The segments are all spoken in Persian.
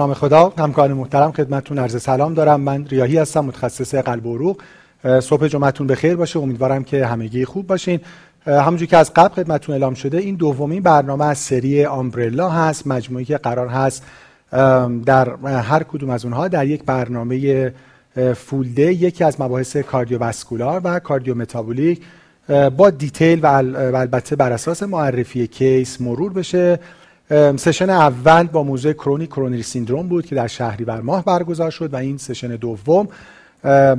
نام خدا همکاران محترم خدمتتون عرض سلام دارم. من ریاحی هستم متخصص قلب و عروق صبح جمعتون بخیر باشه. امیدوارم که همگی خوب باشین. همونجور که از قبل خدمتتون اعلام شده این دومین برنامه از سری Umbrella هست. مجموعه‌ای که قرار هست در هر کدوم از اونها در یک برنامه full day یکی از مباحث cardiovascular و cardiometabolic. با detail و البته بر اساس معرفی case مرور بشه. session اول با موضوع chronic coronary syndrome بود که در شهریور ماه برگزار شد و این session دوم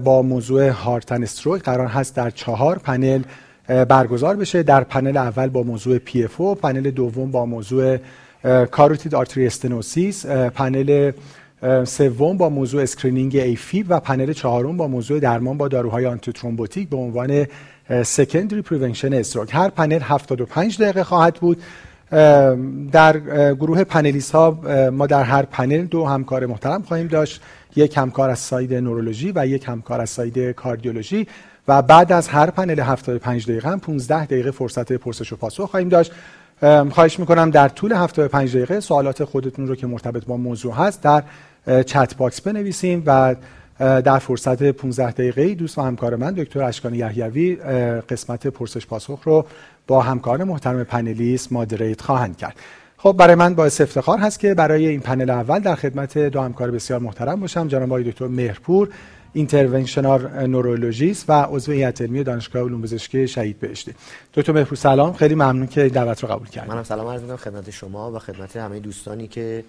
با موضوع heart and stroke قرار هست در چهار پنل برگزار بشه. در پنل اول با موضوع PFO پنل دوم با موضوع carotid artery stenosis پنل سوم با موضوع screening AF و پنل چهارم با موضوع درمان با داروهای antithrombotic به عنوان secondary prevention stroke. هر پنل 75 دقیقه خواهد بود. در گروه panelist ها ما در هر پنل دو همکار محترم خواهیم داشت. یک همکار از side نورولوژی و یک همکار از side کاردیولوژی و بعد از هر پنل 75 دقیقه هم 15 دقیقه فرصت پرسش و پاسخ خواهیم داشت. خواهش می‌کنم در طول 75 دقیقه سوالات خودتون رو که مرتبط با موضوع هست در chat box بنویسین و در فرصت 15 دقیقه دوست و همکار من دکتر اشکان یحیوی قسمت پرسش پاسخ رو با همکار محترم پنلیست مادریت خواهند کرد. خب برای من باعث افتخار هست که برای این پنل اول در خدمت دو همکار بسیار محترم باشم جناب آقای دکتر مهرپور اینترونشنال نورولوژیست و عضو هیئت علمی دانشگاه علوم پزشکی شهید بهشتی. دکتر مهرپور سلام. خیلی ممنون که دعوت رو قبول کردید. منم سلام عرض می‌کنم خدمت شما و خدمت همه دوستانی که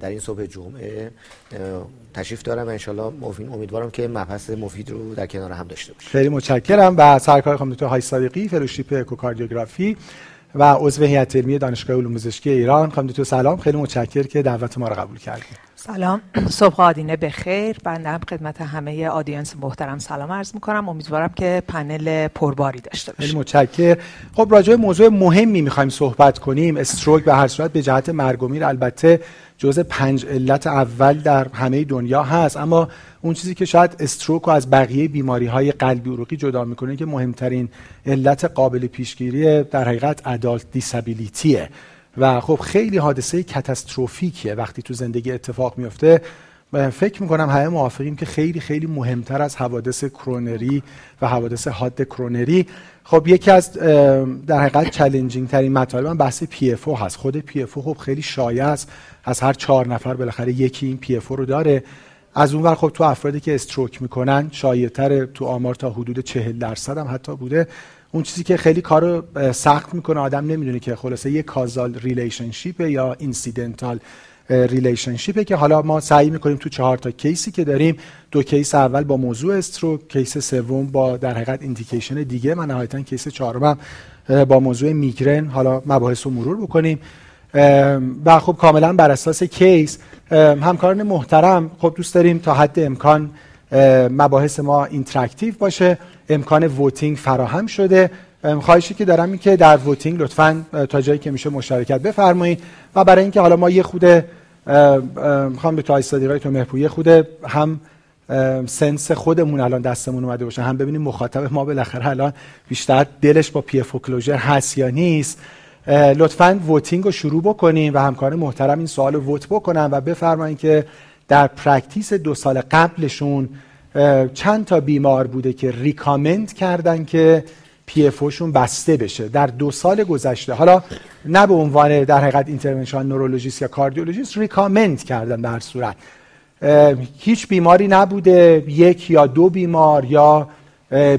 در این صبح جمعه تشریف دارم انشالله مفید امیدوارم که مبحث مفید رو در کنار هم داشته باشیم. خیلی متشکرم و سرکار خانم دکتر های صادقی فلوشیپ اکوکاردیوگرافی و عضو هیئت علمی دانشگاه علوم پزشکی ایران. خانم دکتر سلام خیلی متشکر که دعوت ما رو قبول کردید سلام. صبح آدینه بخیر. بنده هم خدمت همه audience محترم سلام عرض می‌کنم. امیدوارم که پنل پرباری داشته باشیم. متشکر خب راجع موضوع مهمی می‌خوایم صحبت کنیم. stroke به هر صورت به جهت مرگ و میر. البته جزء پنج علت اول در همه دنیا هست. اما اون چیزی که شاید stroke رو از بقیه بیماری های قلبی عروقی جدا می‌کنه که مهمترین علت قابل پیشگیری در حقیقت adult disability ه و خب خیلی حادثه catastrophic یه وقتی تو زندگی اتفاق میفته. فکر می‌کنم همه موافقیم که خیلی خیلی مهمتر از حوادث کرونری و حوادث حاد کرونری. خب یکی از در حقیقت challenging ترین مطالب من بحث PFO هست. خود PFO خب خیلی شایع است. از هر چهار نفر بالاخره یکی این PFO رو داره. از اون ور خب تو افرادی که stroke می‌کنن شایعتر تو آمار تا حدود 40 درصد هم حتی بوده. اون چیزی که خیلی کارو سخت می‌کنه آدم نمی‌دونه که خلاصه یه causal relationship یا incidental relationship ه که حالا ما سعی می‌کنیم تو چهار تا case ی که داریم دو case اول با موضوع stroke case سوم با در حقیقت indication دیگه من نهایتا case چهارمم با موضوع میگرن. حالا مباحث رو مرور بکنیم. و خب کاملا بر اساس کیس همکاران محترم خب دوست داریم تا حد امکان مباحث ما اینتراکتیو باشه. امکان ووتینگ فراهم شده. خواهشی که دارم این که در ووتینگ لطفا تا جایی که میشه مشارکت بفرمایید. و برای اینکه حالا ما یه خود می‌خوام به تای صدیقای تو محپوی خود هم سنس خودمون الان دستمون اومده باشه. هم ببینیم مخاطب ما بالاخره الان بیشتر دلش با PFO هست یا نیست. لطفا voting رو شروع بکنیم و همکار محترم این سوال رو vote بکنن و بفرمایید که در practice دو سال قبلشون چند تا بیمار بوده که recommend کردن که PFO بسته بشه. در دو سال گذشته حالا نه به عنوان در حقیقت intervention نورولوژیست یا کاردیولوژیست recommend کردن در صورت. هیچ بیماری نبوده یک یا دو بیمار یا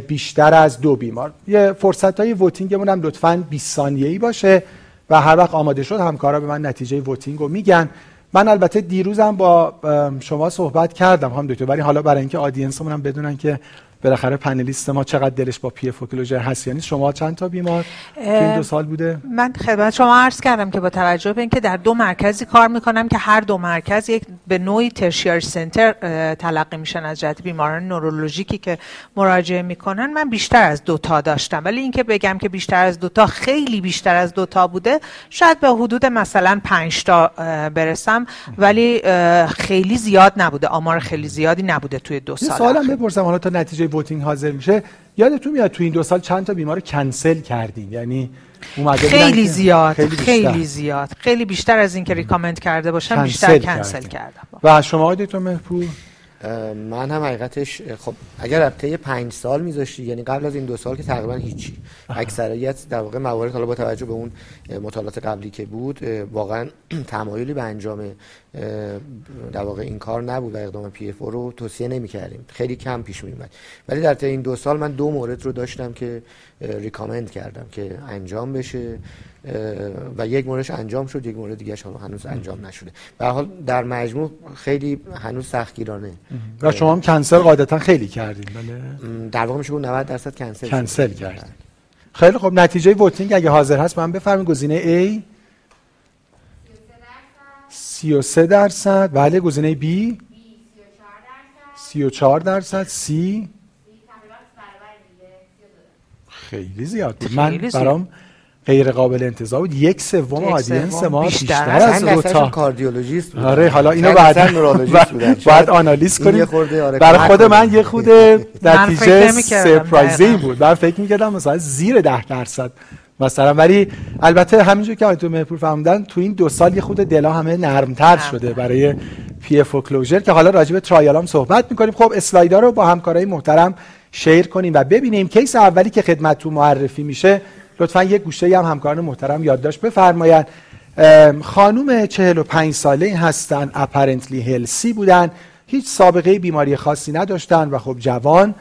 بیشتر از دو بیمار. یه فرصت های voting مون هم لطفا 20 ثانیه‌ای باشه و هر وقت آماده شد همکارا به من نتیجه voting رو میگن. من البته دیروزم با شما صحبت کردم هم دکتر ولی حالا برای اینکه audience مون هم بدونن که بالاخره panelist ما چقدر دلش با PFO closure هست یعنی شما چند تا بیمار تو این دو سال بوده؟ من خدمت شما عرض کردم که با توجه به اینکه در دو مرکزی کار می‌کنم که هر دو مرکز یک به نوعی tertiary center تلقی میشن از جهت بیماران نورولوژیکی که مراجعه می‌کنن. من بیشتر از دو تا داشتم. ولی اینکه بگم که بیشتر از دو تا خیلی بیشتر از دو تا بوده شاید به حدود مثلا 5 تا برسم. ولی خیلی زیاد نبوده. آمار خیلی زیادی نبوده توی دو سال سوالم بپرسم. حالا تا نتیجه ووتینگ حاضر میشه. یادتون میاد تو این دو سال چند تا بیمار رو کنسل کردین یعنی خیلی زیاد خیلی, خیلی زیاد. خیلی بیشتر از اینکه ریکامند کرده باشم بیشتر کنسل کردم. و شما دکتر مهپور؟ من هم حقیقتش خب اگر رابطه پنج سال میذاشتی یعنی قبل از این دو سال که تقریبا هیچی. اکثریت در واقع موارد حالا با توجه به اون مطالعات قبلی که بود واقعا تمایلی به انجام در واقع این کار نبود و اقدام پی اف رو توصیه نمی کردیم خیلی کم پیش می ولی در طی این دو سال من دو مورد رو داشتم که ریکامند کردم که انجام بشه. و یک موردش انجام شد یک مورد دیگه حالا هنوز انجام نشده. به حال در مجموع خیلی هنوز سختگیرانه. و شما هم کنسل قاعدتا خیلی کردین بله؟ در واقع میشه 90 درصد کنسل کنسل کردین. خیلی خب نتیجه ووتینگ اگه حاضر هست من بفرمایید گزینه A. 33 درصد. بله گزینه B. 34 درصد. C خیلی زیاد. من برام غیر قابل انتظار بود. یک سوم audience ما بیشتر, از دو تا. کاردیولوژیست بود آره حالا اینو بعدا بعد آنالیز کنیم. آره برای خود من یه خورده نتیجه surprise ی بود. من فکر می‌کردم مثلا زیر ده درصد مثلا. ولی البته همینجور که آقای دکتر مهپور فرمودن تو این دو سال یه خورده دلا همه نرمتر شده برای PFO closure که حالا راجع به trial هم صحبت می‌کنیم. خب اسلایدها رو با همکارای محترم share کنیم و ببینیم case اولی که خدمتتون معرفی میشه لطفا یک گوشه هم همکاران محترم یادداشت بفرمایند. خانوم 45 ساله هستن apparently healthy بودن. هیچ سابقه بیماری خاصی نداشتن و خب جوان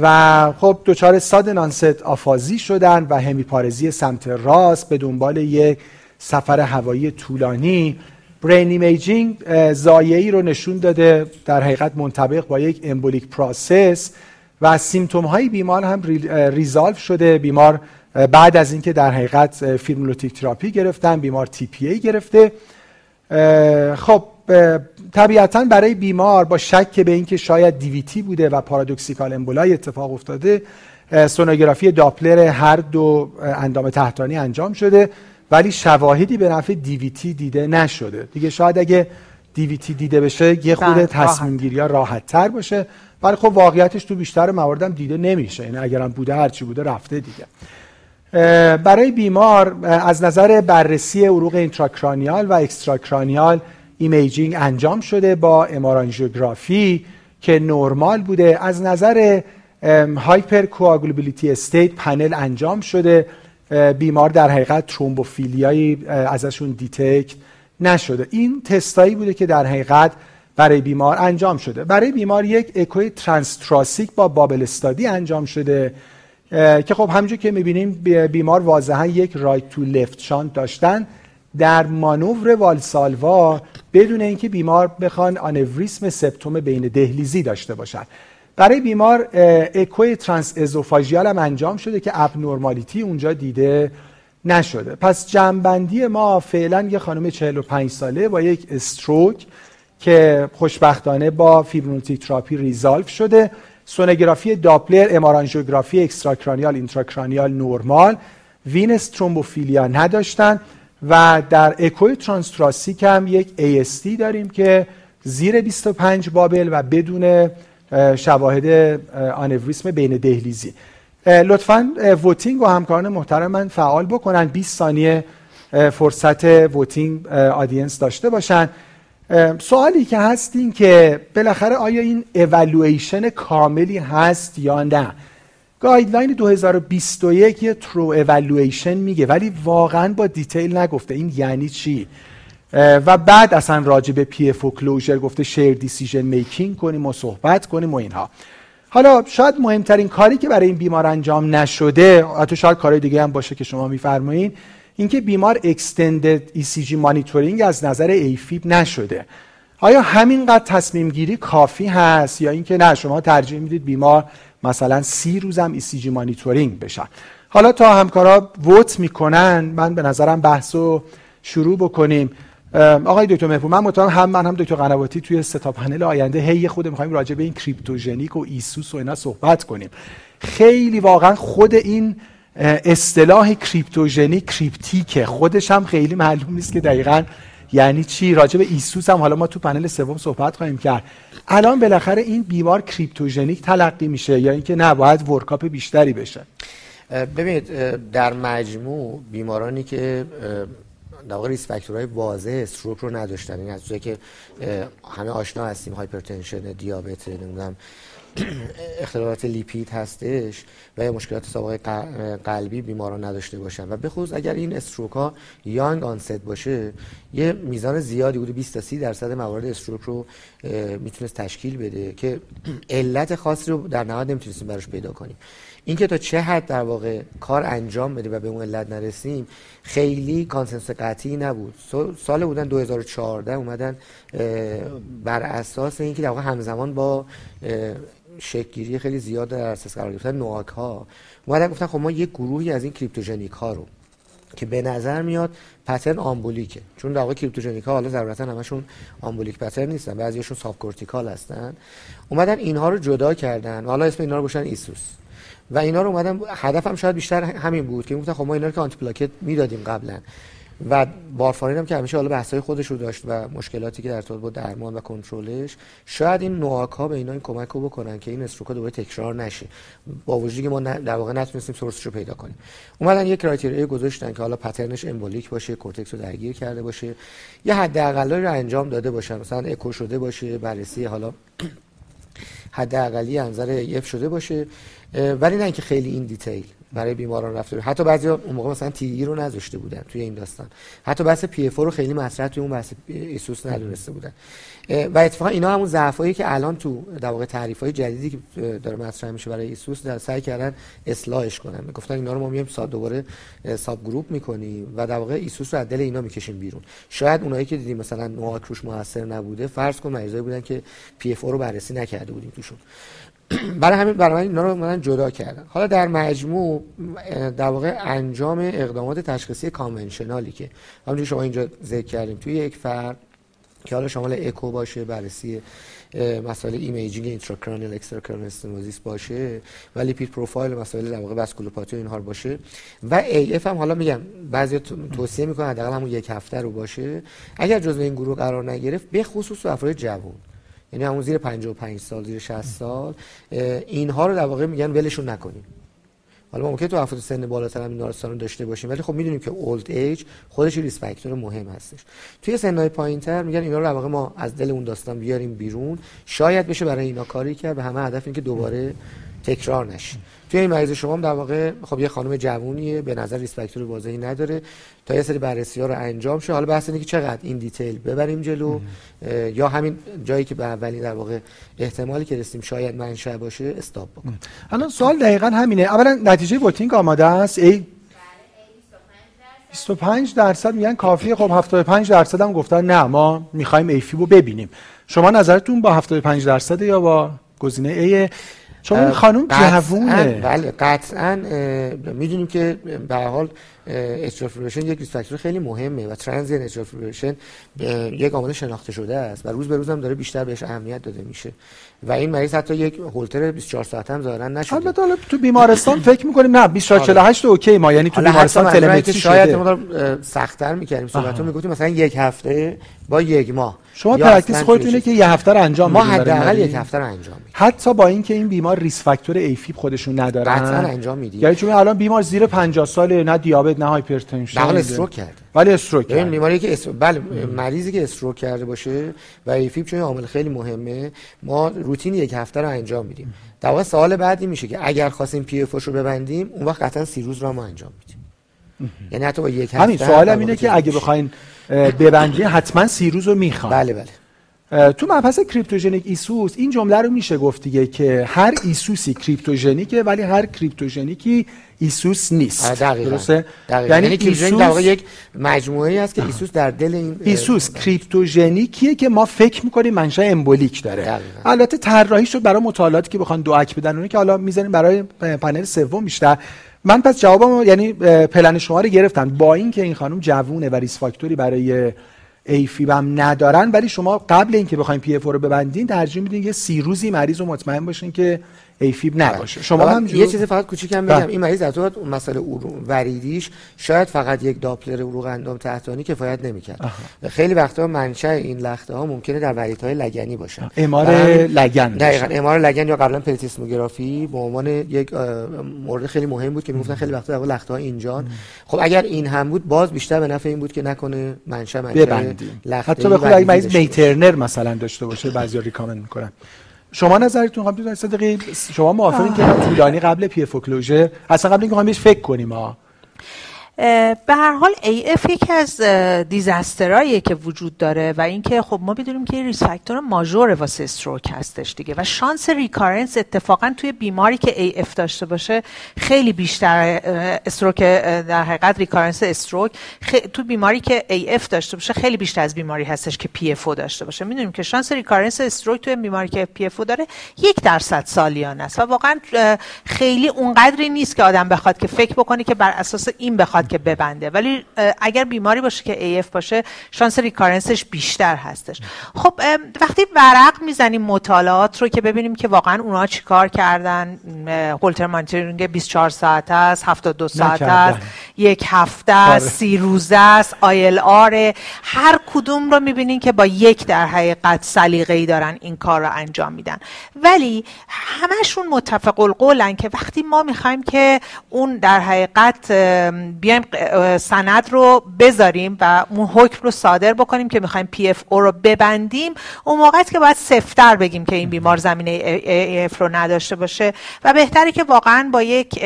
و خب دچار sudden onset آفازی شدن و همیپارزی سمت راست به دنبال یک سفر هوایی طولانی. brain imaging ضایعه‌ای رو نشون داده در حقیقت منطبق با یک embolic process و symptom های بیمار هم resolve شده. بیمار بعد از اینکه در حقیقت fibrinolytic therapy گرفتن بیمار tPA گرفته. خب طبیعتا برای بیمار با شک به اینکه شاید DVT بوده و paradoxical emboli اتفاق افتاده سونوگرافی داپلر هر دو اندام تحتانی انجام شده ولی شواهدی به نفع DVT دیده نشده. دیگه شاید اگه DVT دیده بشه یه خورده تصمیم گیری راحت تر باشه. ولی خب واقعیتش تو بیشتر مواردم دیده نمیشه. یعنی اگرم بوده هرچی بوده رفته دیگه. برای بیمار از نظر بررسی عروق intracranial و extracranial imaging انجام شده با MR angiography که نرمال بوده. از نظر hypercoagulability state پنل انجام شده. بیمار در حقیقت ترومبوفیلیایی ازشون detect نشده. این تستایی بوده که در حقیقت برای بیمار انجام شده. برای بیمار یک اکوی transthoracic با bubble study انجام شده. که خب همینجور که می‌بینیم بیمار واضحا یک right to left shunt داشتن. در مانور والسالوا بدون اینکه بیمار بخواد آنوریسم سپتوم بین دهلیزی داشته باشد. برای بیمار اکوی transesophageal هم انجام شده که abnormality اونجا دیده نشده. پس جمع‌بندی ما فعلا یه خانم 45 ساله با یک stroke که خوشبختانه با fibrinolytic therapy resolve شده. سونوگرافی داپلر MR angiography extracranial intracranial نورمال وینس ترومبوفیلیا نداشتن و در اکوی transthoracic هم یک AST داریم که زیر 25 bubble و بدون شواهد آنوریسم بین دهلیزی. لطفا voting و همکاران محترم من فعال بکنن. 20 ثانیه فرصت voting audience داشته باشن. سوالی که هست این که بالاخره آیا این اولویشن کاملی هست یا نه؟ guideline 2021 یه ترو اولویشن میگه ولی واقعا با detail نگفته. این یعنی چی؟ و بعد اصلا راجع به PFO closure گفته shared decision making کنیم و صحبت کنیم و اینها. حالا شاید مهمترین کاری که برای این بیمار انجام نشده حتی شاید کارهای دیگه هم باشه که شما میفرمایین اینکه بیمار extended ECG monitoring از نظر AFib نشده. آیا همینقدر تصمیم گیری کافی هست یا اینکه نه شما ترجیح می‌دید بیمار مثلا سی روزم ECG monitoring بشن؟ حالا تا همکارا vote می‌کنن من به نظرم بحث رو شروع بکنیم. آقای دکتر مهپور من مطمئنم هم من هم دکتر قنواتی توی ستا پنل آینده هی خود می‌خوایم راجع به این cryptogenic و ESUS و اینا صحبت کنیم. خیلی واقعا خود این اصطلاح cryptogenic cryptic ه. خودش هم خیلی معلوم نیست که دقیقا یعنی چی. راجع به ESUS هم حالا ما تو پنل سوم صحبت خواهیم کرد. الان بالاخره این بیمار cryptogenic تلقی میشه یا اینکه نه باید workup بیشتری بشه. ببینید در مجموع بیمارانی که در واقع risk factor های واضح stroke رو نداشتن. این از که همه آشنا هستیم hypertension دیابت نمی‌دونم اختلالات لیپید هستش و یا مشکلات سابقه قلبی بیماران نداشته باشن. و بخصوص اگر این استروک ها یانگ آنست باشه یه میزان زیادی بوده 20 تا 30 درصد موارد استروک رو می‌تونست تشکیل بده که علت خاصی رو در نهایت نمی‌تونستیم براش پیدا کنیم. اینکه تا چه حد در واقع کار انجام بده و به اون علت نرسیم خیلی کانسنس قطعی نبود. سال بودن 2014 اومدن بر اساس اینکه در واقع همزمان با شکلگیری خیلی زیاد در اساس قرار گرفتن NOAC ها اومدن گفتن خب ما یک گروهی از این cryptogenic ها رو که به نظر میاد pattern embolic ه. چون در واقع cryptogenic ها حالا ضرورتا همشون embolic pattern نیستن بعضیاشون subcortical هستن. اومدن اینها رو جدا کردن حالا اسم اینا رو گذاشتن ESUS. و اینا رو اومدن هدفم شاید بیشتر همین بود که گفتن خب ما اینا رو که antiplatelet می‌دادیم قبلا. و وارفارین هم که همیشه حالا بحثای خودش رو داشت و مشکلاتی که در ارتباط با درمان و کنترلش شاید این NOAC ها به اینا این کمک رو بکنن که این stroke دوباره تکرار نشه. با وجودی که ما در واقع نتونستیم source ش رو پیدا کنیم. اومدن یک criteria ی گذاشتن که حالا pattern ش embolic باشه کورتکس رو درگیر کرده باشه. یه حداقلی رو انجام داده باشن. مثلا اکو شده باشه بررسی حالا حداقلی از نظر AF شده باشه. ولی نه اینکه خیلی این detail برای بیماران رفته حتی بعضی اون موقع مثلا TEE رو نذاشته بودن توی این داستان. حتی بحث PFO رو خیلی مطرح توی اون بحث ESUS ندونسته بودن. و اتفاقا اینا همون ضعفایی که الان تو در واقع تعریف های جدیدی که داره مطرح میشه برای ESUS در سعی کردن اصلاحش کنن. گفتن اینا رو ما میایم ساب دوباره subgroup می‌کنیم و در واقع ESUS رو از دل اینا می‌کشیم بیرون. شاید اونایی که دیدیم مثلا NOAC روش موثر نبوده فرض کن مریضایی بودن که PFO رو بررسی نکرده بودیم توشون. برای همین برای من اینا رو من جدا کردم حالا در مجموع در واقع انجام اقدامات تشخیصی conventional ی که همونجوری شما اینجا ذکر کردیم توی یک فرد که حالا شامل اکو باشه بررسی مسائل imaging intracranial extracranial stenosis باشه و lipid profile مسائل در واقع vasculopathy و اینها باشه. و AF هم حالا میگم بعضی توصیه می‌کنن حداقل همون یک هفته رو باشه. اگر جزو این گروه قرار نگرفت به خصوص افراد جوان. یعنی همون زیر 55 سال زیر 60 سال اینها رو در واقع میگن ولشون نکنیم. حالا ممکنه تو افراد سن بالاتر هم بیمارستان رو داشته باشیم ولی خب می‌دونیم که old age خودش risk factor مهم هستش. توی سنهای پایینتر میگن اینا رو در واقع ما از دل اون داستان بیاریم بیرون. شاید بشه برای اینا کاری کرد به همه هدف این که دوباره تکرار نشه. توی این مریض شما هم در واقع خب یه خانم جوونیه به نظر risk factor واضحی نداره. تا یه سری بررسی ها رو انجام شه حالا بحث اینه که چقدر این detail ببریم جلو. یا همین جایی که به اولی در واقع احتمالی که رسیم شاید منشأ باشه stop بکن الان سوال دقیقا همینه. اولا نتیجه voting آماده است؟ ای؟ 25 درصد میگن کافیه. خب 75 درصد هم گفتن نه ما می‌خوایم AFib رو ببینیم. شما نظرتون با 75 درصد یا با گزینه ای چون این خانم جوونه. بله قطعا می‌دونیم که به هر حال atrial fibrillation یک ریس خیلی مهمه و transient atrial fibrillation یک عامل شناخته شده است و روز به روز هم داره بیشتر بهش اهمیت داده میشه. و این مریض حتی یک هولتر 24 ساعت هم ظاهرا نشده. البته حالا تو بیمارستان فکر می‌کنیم نه 24 48 okay ما یعنی تو بیمارستان telemetry شاید ما سخت‌تر می‌کردیم صحبتو می‌گفتیم مثلا یک هفته با یک ماه. شما practice خودتونه که یه هفته رو انجام ما حداقل یک هفته رو انجام میدیم. حتی با اینکه این بیمار risk factor AFib خودشون ندارن. قطعا انجام میدیم. یعنی چون الان بیمار زیر 50 ساله نه دیابت نه hypertension. نه stroke کرده. ولی stroke این بیماری که اس... بله مریضی که stroke کرده باشه و AFib چون عامل خیلی مهمه ما روتین یک هفته رو انجام میدیم. در واقع سوال بعدی میشه که اگر خواستیم PFO رو ببندیم اون وقت قطعا سی روز رو ما انجام میدیم. یعنی حتی با یک هفته همین سوالم اینه که اگه بخواین ببندی حتما سی روز رو می‌خوان. بله بله. تو مبحث cryptogenic ESUS این جمله رو میشه گفت دیگه که هر ESUS ی cryptogenic ه ولی هر cryptogenic ی ESUS نیست دقیقاً. درسته دقیقاً. یعنی, یعنی ESUS در واقع یک مجموعه ای است که ESUS در دل این ESUS cryptogenic یه که ما فکر می‌کنیم منشأ embolic داره دقیقاً. البته طراحی شد برای مطالعاتی که بخوان DOAC بدن اونی که حالا می‌ذاریم برای پنل سوم بیشتر من پس جوابم یعنی پلن شما رو گرفتم با اینکه این خانم جوونه و risk factor ی برای AFib هم ندارن ولی شما قبل اینکه بخواید PFO رو ببندین ترجیح میدین یه سی روزی مریض رو مطمئن باشین که AFib نباشه. شما هم یه چیز فقط کوچیکم بگم بله. این مریض از اون مسئله وریدیش شاید فقط یک داپلر عروق اندام تحتانی کفایت نمی‌کرد. خیلی وقتا منشأ این لخته ها ممکنه در وریدهای لگنی باشه. امار همین- لگن دقیقاً. امار لگن یا قبلا پلتیسموگرافی به عنوان یک مورد خیلی مهم بود که می‌گفتن خیلی وقتا در لخته ها اینجان. خب اگر این هم بود باز بیشتر به نفع این بود که نکنه منشأ منشأ لخته حتی به خود اگه مریض. میترنر مثلا داشته باشه بعضیا ریکامند می‌کنن. شما نظرتون خواهم بدونید صدقی شما موافقین که طولانی قبل PFO closure اصلا قبل اینکه بهش فکر کنیم ها. به هر حال AF یکی از اه، disaster هاییه که وجود داره و اینکه خب ما بدونیم که risk factor major واسه stroke هستش دیگه و شانس recurrence اتفاقا توی بیماری که AF داشته باشه خیلی بیشتر stroke در حقیقت recurrence stroke خ- تو بیماری که AF داشته باشه خیلی بیشتر از بیماری هستش که PFO داشته باشه. می‌دونیم که شانس recurrence stroke توی بیماری که PFO داره یک درصد سالیانه است و واقعا خیلی اونقدری نیست که آدم بخواد که فکر بکنه که بر اساس این بخواد که ببنده ولی اگر بیماری باشه که AF باشه شانس recurrence ش بیشتر هستش خب وقتی ورق می‌زنیم مطالعات رو که ببینیم که واقعا اونا چیکار کردن Holter monitoring 24 ساعت است 72 ساعت. است یک هفته آره. است سی روزه است ILR هر کدوم رو می‌بینین که با یک در حقیقت سلیقه ای دارن این کار رو انجام میدن ولی همشون متفق القولن که وقتی ما می‌خوایم که اون در حقیقت ام، بیایم سند رو بذاریم و اون حکم رو صادر بکنیم که می‌خوایم پی اف او رو ببندیم. اون موقع است که باید سفت‌تر بگیم که این بیمار زمینه AF رو نداشته باشه و بهتره که واقعا با یک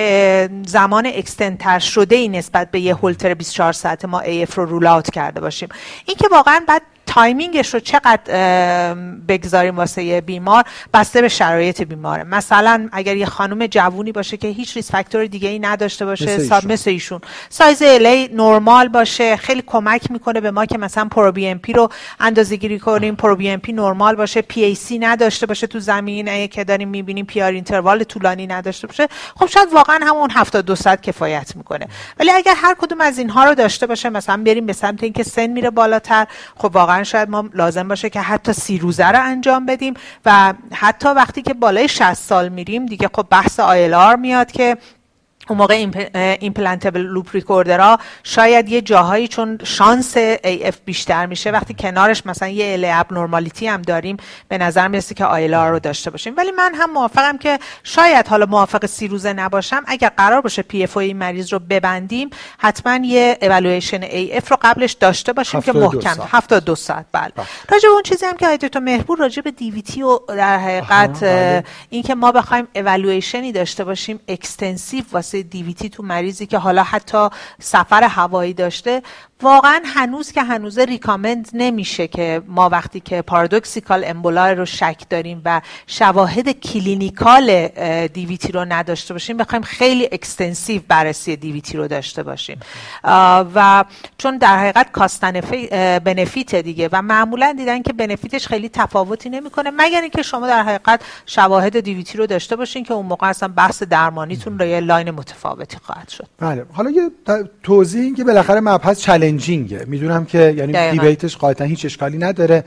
زمان extend تر شده ای نسبت به یه هولتر 24 ساعت ما AF رو rule out کرده باشیم. این که واقعا بعد timing ش رو چقدر بگذاریم واسه یه بیمار؟ بسته به شرایط بیماره. مثلا اگر یه خانم جوونی باشه که هیچ risk factor دیگه ای نداشته باشه مثل ایشون. مثل ایشون. size LA normal باشه خیلی کمک می‌کنه به ما که مثلا proBNP رو اندازه گیری کنیم proBNP normal باشه PAC نداشته باشه تو زمینه که داریم می‌بینیم PR interval طولانی نداشته باشه. خب شاید واقعا همون 72 ساعت کفایت می‌کنه. ولی اگر هر کدوم از اینها رو داشته باشه مثلا بریم به سمت اینکه سن میره بالاتر خب واقعا شاید ما لازم باشه که حتی سی روزه رو انجام بدیم و حتی وقتی که بالای 60 سال میریم دیگه خب بحث ILR میاد که اون موقع implantable loop recorder ها شاید یه جاهایی چون شانس AF بیشتر میشه وقتی کنارش مثلا یه LA abnormality هم داریم به نظر می‌رسه که ILR رو داشته باشیم ولی من هم موافقم که شاید حالا موافق سی روزه نباشم اگر قرار باشه PFO این مریض رو ببندیم حتما یه اولویشن AF رو قبلش داشته باشیم که 72 محکم ساعت. 72 ساعت بله بله. راجع اون چیزی هم که آقای دکتر مهرپور راجع به DVT و در حقیقت بله. اینکه ما بخوایم اولویشنی داشته باشیم extensive واسه DVT تو مریضی که حالا حتی سفر هوایی داشته واقعا هنوز که هنوز recommend نمیشه که ما وقتی که paradoxical emboli رو شک داریم و شواهد clinical DVT رو نداشته باشیم بخوایم خیلی extensive بررسی DVT رو داشته باشیم. و چون در حقیقت cost and benefit دیگه و معمولا دیدن که benefit ش خیلی تفاوتی نمی‌کنه مگر اینکه شما در حقیقت شواهد DVT رو داشته باشین که اون موقع اصلا بحث درمانیتون رو یه line متفاوتی خواهد شد. بله. حالا یه توضیح این که بالاخره مبحث challenging ه می‌دونم که یعنی دقیقاً. debate ش قاعدتا هیچ اشکالی نداره.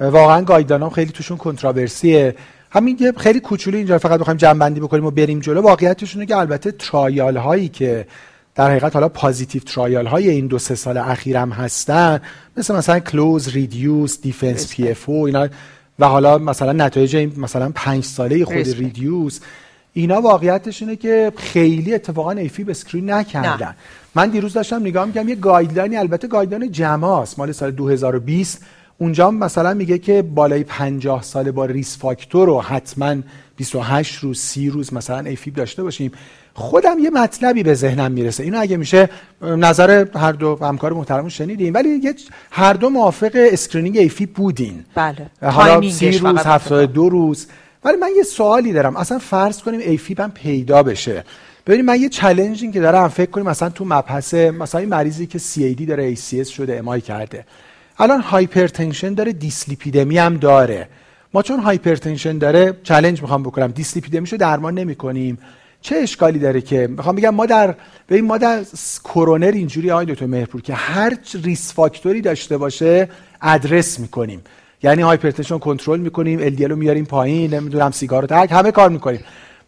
واقعا guideline خیلی توشون controversy ه همین یه خیلی کوچولو اینجا فقط بخوایم جمع‌بندی بکنیم و بریم جلو. واقعیتش اینه که البته trial هایی که در حقیقت حالا positive trial های این دو سه سال اخیرم هستن مثل مثلا CLOSE REDUCE DEFENSE-PFO اینا. و حالا مثلا نتایج این مثلا پنج ساله خود. REDUCE اینا واقعیتش اینه که خیلی اتفاقا AFib screen نکردن. نه. من دیروز داشتم نگاه می‌کردم یه guideline ی البته guideline JAMA ست مال سال 2020 اونجا مثلا میگه که بالای 50 ساله با risk factor رو حتما 28 روز 30 روز مثلا AFib داشته باشیم. خودم یه مطلبی به ذهنم می‌رسه. اینو اگه میشه نظر هر دو همکار محترم شنیدیم ولی یه هر دو موافق screening AFib بودین. بله. حالا timing ش سی روز فقط هفتاد دو روز. ولی من یه سوالی دارم. اصلا فرض کنیم AFib هم پیدا بشه. ببینید من یه challenge این که دارم فکر کنیم مثلا تو مبحث مثلا این مریضی که CAD داره ACS شده MI کرده. الان hypertension داره دیسلیپیدمی هم داره. ما چون hypertension داره challenge می‌خوام بکنم. دیسلیپیدمیشو درمان نمی‌کنیم. چه اشکالی داره که؟ می‌خوام بگم ما در ببین ما در کرونر اینجوری آقای دکتر مهرپور که هر risk factor ی داشته باشه ادرس می‌کنیم. یعنی hypertension کنترل می‌کنیم LDL رو میاریم پایین نمی‌دونم سیگار رو ترک همه کار می‌کنیم.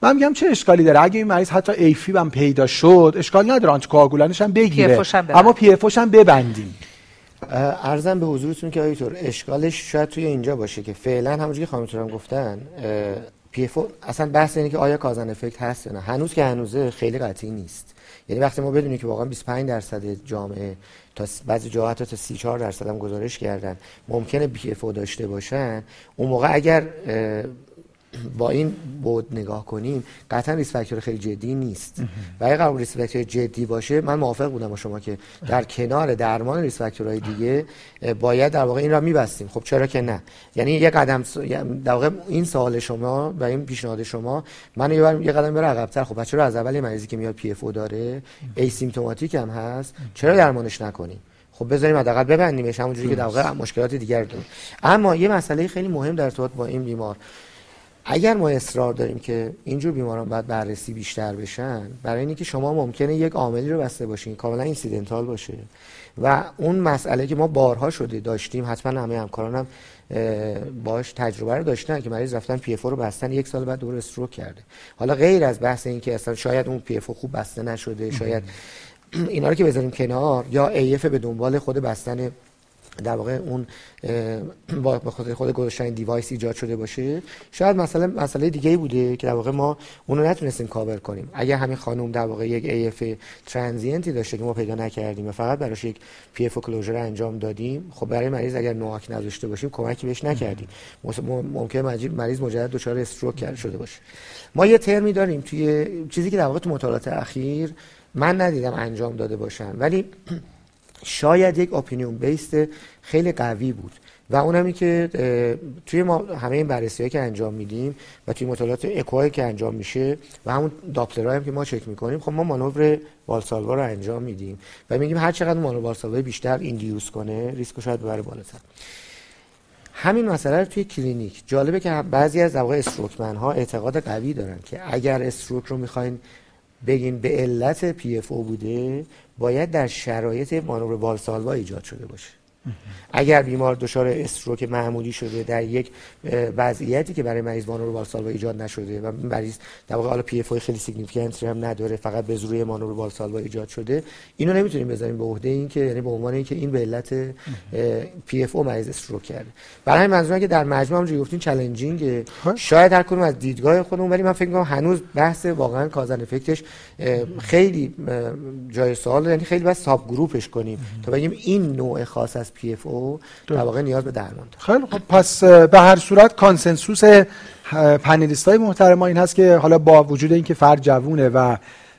من میگم چه اشکالی داره؟ اگه این مریض حتی AFib هم پیدا شد اشکال نداره anticoagulant ش هم بگیره. اما PFO هم ببندیم. عرضم به حضورتون که آیتور اشکالش شاید توی اینجا باشه که فعلا همونجوری که خانم گفتن PFO اصلا بحث اینه که آیا cause and effect هست یا نه. هنوز که هنوزه خیلی قطعی نیست. یعنی وقتی ما بدونیم که واقعا 25 درصد جامعه تا بعضی جاها تا 34 درصد هم گزارش کردن ممکنه PFO داشته باشن اون موقع اگر با این دید نگاه کنیم قطعا risk factor خیلی جدی نیست. و اگه قرار risk factor جدی باشه من موافق بودم با شما که در کنار درمان risk factor های دیگه باید در واقع این را می‌بستیم. خب چرا که نه؟ یعنی یه قدم در واقع این سوال شما و این پیشنهاد شما من یه یه قدم بره عقب‌تر. خب چرا از اول مریضی که میاد PFO داره؟ asymptomatic هم هست. چرا درمانش نکنیم؟ خب بذاریم حداقل ببندیمش همونجوری که در واقع مشکلات دیگر داریم. اما یه مسئله خیلی مهم در ارتباط با این بیمار. اگر ما اصرار داریم که اینجور بیماران باید بررسی بیشتر بشن برای اینکه شما ممکنه یک عاملی رو بسته باشین کاملا incidental باشه. و اون مسئله که ما بارها شده داشتیم حتما همه همکارانم هم باش تجربه رو داشتن که مریض رفتن PFO رو بستن یک سال بعد دوباره stroke کرده. حالا غیر از بحث این که اصلا شاید اون PFO خوب بسته نشده شاید اینا رو که بذاریم کنار یا AF به دنبال خود بستن در واقع اون با خود خود گذاشتن device ایجاد شده باشه. شاید مثلا مسئله دیگه ای بوده که در واقع ما اون رو نتونستیم کاور کنیم. اگر همین خانم در واقع یک AF transient ی داشته که ما پیدا نکردیم و فقط براش یک PFO closure انجام دادیم خب برای مریض اگر NOAC نداشته باشیم کمکی بهش نکردیم. ممکن مریض مجدد دچار stroke کرده شده باشه. ما یه ترمی داریم توی چیزی که در واقع تو مطالعات اخیر من ندیدم انجام داده باشن. ولی شاید یک opinion based خیلی قوی بود. و اونمی که توی ما همه این بررسی که انجام میدیم و توی مطالعات اکوهایی که انجام میشه و همون Doppler هایی هم که ما چک می‌کنیم خب ما مانور Valsalva رو انجام میدیم و میگیم هر چقدر مانور Valsalva بیشتر induce کنه ریسک شاید ببره بالاتر. همین مسئله رو توی کلینیک. جالبه که بعضی از واقع strokeman ها اعتقاد قوی دارن که اگر stroke رو می‌خواین بگین به علت PFO بوده باید در شرایط مانور Valsalva ایجاد شده باشه. اگر بیمار دچار stroke معمولی شده در یک وضعیتی که برای مریض مانور Valsalva ایجاد نشده و مریض در واقع حالا PFO خیلی significant هم نداره فقط به زور مانور Valsalva ایجاد شده اینو نمی‌تونیم بذاریم به عهده این که یعنی به عنوان اینکه این به علت PFO مریض stroke کرده برای منظورم که در مجموع هم گفتین challenging. شاید هر کدوم از دیدگاه خودمون ولی من فکر می‌کنم هنوز بحث واقعا cause and effect ش خیلی جای سوال یعنی خیلی باید subgroup ش کنیم تا بگیم این نوع خاص از PFO در واقع نیاز به درمان داره. خیلی خب پس به هر صورت consensus panelist های محترم این هست که حالا با وجود اینکه فرد جوونه و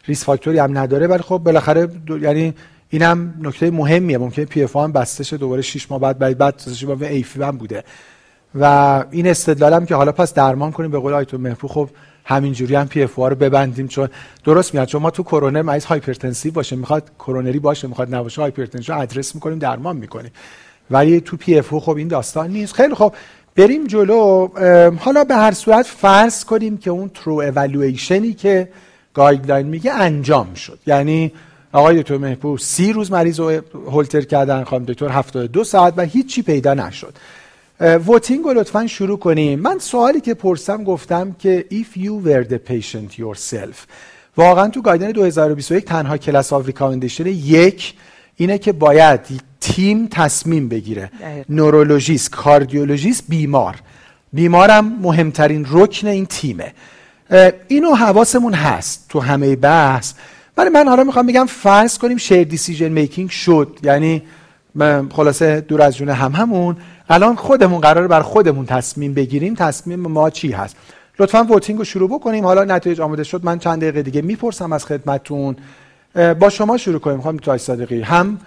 risk factor ی هم نداره ولی خب بالاخره یعنی این هم نکته مهمیه. ممکنه PFO هم بسته شه دوباره 6 ماه بعد بعد بعد با AF ی هم بوده. و این استدلالم که حالا پس درمان کنیم به قول آی دکتر مهرپور خب همینجوری هم PFO رو ببندیم چون درست میاد چون ما تو کرونا مریض hypertensive باشه می‌خواد کرونری باشه می‌خواد نباشه hypertension address می‌کنیم درمان می‌کنیم. ولی تو PFO خب این داستان نیست. خیلی خب بریم جلو. حالا به هر صورت فرض کنیم که اون ترو اولویشنی که guideline میگه انجام شد. یعنی آقای دکتر محبوب سی روز مریض رو هولتر کردن خانم دکتر 72 ساعت و هیچی پیدا نشد. voting رو لطفا شروع کنیم. من سوالی که پرسم گفتم که if you were the patient yourself. واقعا تو guideline 2021 تنها class of recommendation یک اینه که باید تیم تصمیم بگیره. نورولوژیست کاردیولوژیست بیمار. بیمارم مهمترین رکن این تیمه. اینو حواسمون هست تو همه بحث. ولی من حالا می‌خوام بگم فرض کنیم shared decision making شد. یعنی خلاصه دور از جون هم همون. الان خودمون قراره بر خودمون تصمیم بگیریم تصمیم ما چی هست؟ لطفا voting رو شروع بکنیم. حالا نتایج آماده شد. من چند دقیقه دیگه می‌پرسم از خدمتتون. با شما شروع کنیم. خانم دکتر صادقی. هم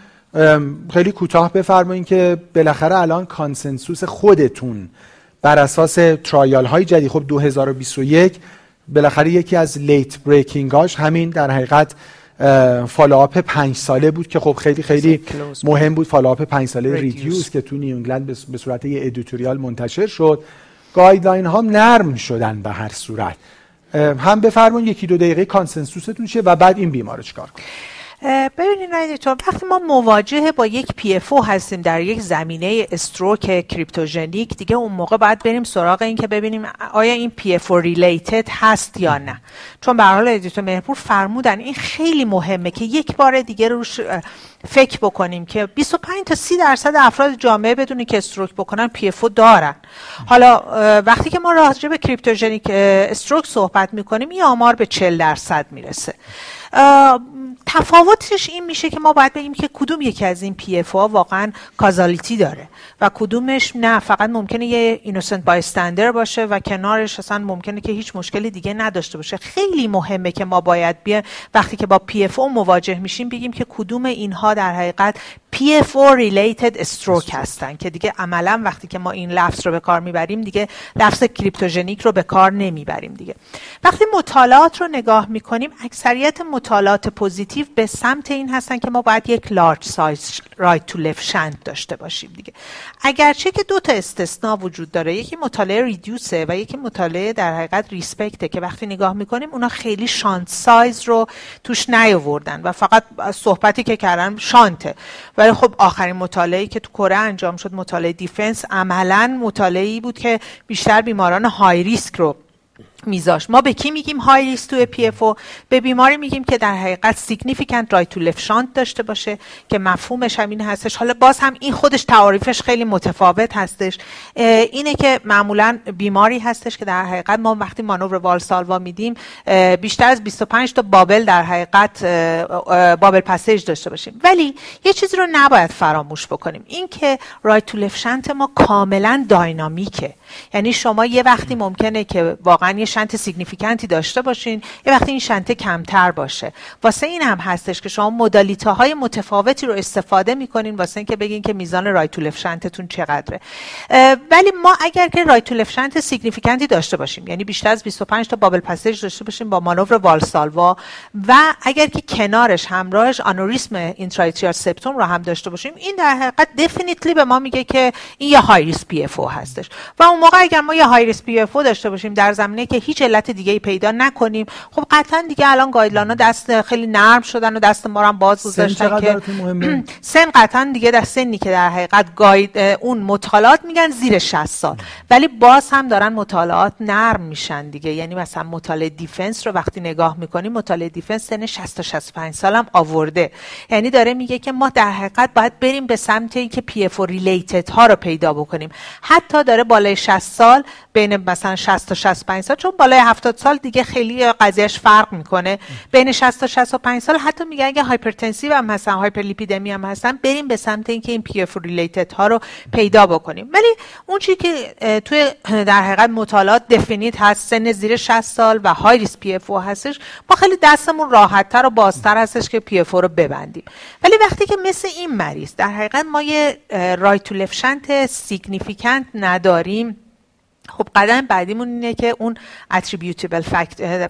خیلی کوتاه بفرمایید که بالاخره الان consensus خودتون بر اساس trial های جدید. خب 2021 بالاخره یکی از late breaking هاش همین در حقیقت follow-up پنج ساله بود که خب خیلی خیلی مهم بود follow-up پنج ساله REDUCE که تو New England به صورت یه editorial منتشر شد. guideline ها نرم شدن به هر صورت. هم بفرمایید یکی دو دقیقه consensus تون شه و بعد این بیمار چیکار کنید ببینید آی دکتر وقتی ما مواجه با یک PFO هستیم در یک زمینه stroke cryptogenic دیگه اون موقع باید بریم سراغ این که ببینیم آیا این PFO related هست یا نه. چون به حال آی دکتر مهرپور فرمودن این خیلی مهمه که یک بار دیگه روش فکر بکنیم که 25 تا 30 درصد افراد جامعه بدون این که stroke بکنن PFO دارن. حالا وقتی که ما راجع به cryptogenic stroke صحبت می‌کنیم این آمار به 40 درصد می‌رسه. تفاوتش این میشه که ما باید بگیم که کدوم یکی از این PFO ها واقعا causality داره و کدومش نه فقط ممکنه یه innocent bystander باشه و کنارش اصلا ممکنه که هیچ مشکلی دیگه نداشته باشه. خیلی مهمه که ما باید بیا وقتی که با PFO مواجه میشیم بگیم که کدوم اینها در حقیقت PFO related stroke هستن که دیگه عملا وقتی که ما این لفظ رو به کار می‌بریم دیگه لفظ cryptogenic رو به کار نمی‌بریم دیگه. وقتی مطالعات رو نگاه می‌کنیم اکثریت مطالعات positive به سمت این هستن که ما باید یک large size right to left shunt داشته باشیم دیگه. اگرچه که دو تا استثنا وجود داره یکی مطالعه REDUCE ه و یکی مطالعه در حقیقت RESPECT ه که وقتی نگاه می‌کنیم اونا خیلی shunt size رو توش نیاوردن و فقط صحبتی که کردن shunt ه ولی خب آخرین مطالعه که تو کره انجام شد مطالعه DEFENSE عملا مطالعه بود که بیشتر بیماران high risk رو میذاش. ما به کی میگیم high risk تو PFO به بیماری میگیم که در حقیقت significant right to left shunt داشته باشه که مفهومش هم این هستش. حالا باز هم این خودش تعاریفش خیلی متفاوت هستش. اینه که معمولا بیماری هستش که در حقیقت ما وقتی مانور Valsalva میدیم بیشتر از 25 تا bubble در حقیقت bubble passage داشته باشیم. ولی یه چیزی رو نباید فراموش بکنیم. این که right to left shunt ما کاملا dynamic ه. یعنی شما یه وقتی ممکنه که واقعا یه shunt significant ی داشته باشین یه وقتی این shunt کمتر باشه. واسه این هم هستش که شما modality های متفاوتی رو استفاده می‌کنین واسه اینکه بگین که میزان right to shunt تون چقدره. ولی ما اگر که right to shunt significant ی داشته باشیم یعنی بیشتر از 25 تا bubble passage داشته باشیم با مانور والسالوا و اگر که کنارش همراهش آنوریسم interatrial septum رو هم داشته باشیم این در حقیقت definitely به ما میگه که این یه high PFO هستش. و موقع اگر ما یه high risk PFO داشته باشیم در زمینه که هیچ علت دیگه ای پیدا نکنیم خب قطعا دیگه الان guideline دست خیلی نرم شدن و دست ما هم باز گذاشتن که سن قطعا دیگه در سنی که در حقیقت guide اون مطالعات میگن زیر 60 سال. ولی باز هم دارن مطالعات نرم میشن دیگه. یعنی مثلا مطالعه DEFENSE رو وقتی نگاه می‌کنیم مطالعه DEFENSE سن 60 تا 65 سال هم آورده. یعنی داره میگه که ما در حقیقت باید بریم به سمت اینکه PFO related ها رو پیدا بکنیم. حتی داره بالای 60 سال بین مثلا 60 تا 65 سال چون بالای 70 سال دیگه خیلی قضیهش فرق می‌کنه. بین 60 تا 65 سال حتی میگه اگه hypertensive هم مثلا hyperlipidemi هم هستن بریم به سمت اینکه این PFO related ها رو پیدا بکنیم. ولی اون چیزی که توی در حقیقت مطالعات definite هست سن زیر 60 سال و high risk PFO هستش ما خیلی دستمون راحتتر و بازتر هستش که پی اف رو ببندیم. ولی وقتی که مثل این مریض در حقیقت ما یه رایت تو لفشنت سیگنیفیکانت نداریم خب قدم بعدیمون اینه که اون اتریبیوتیبل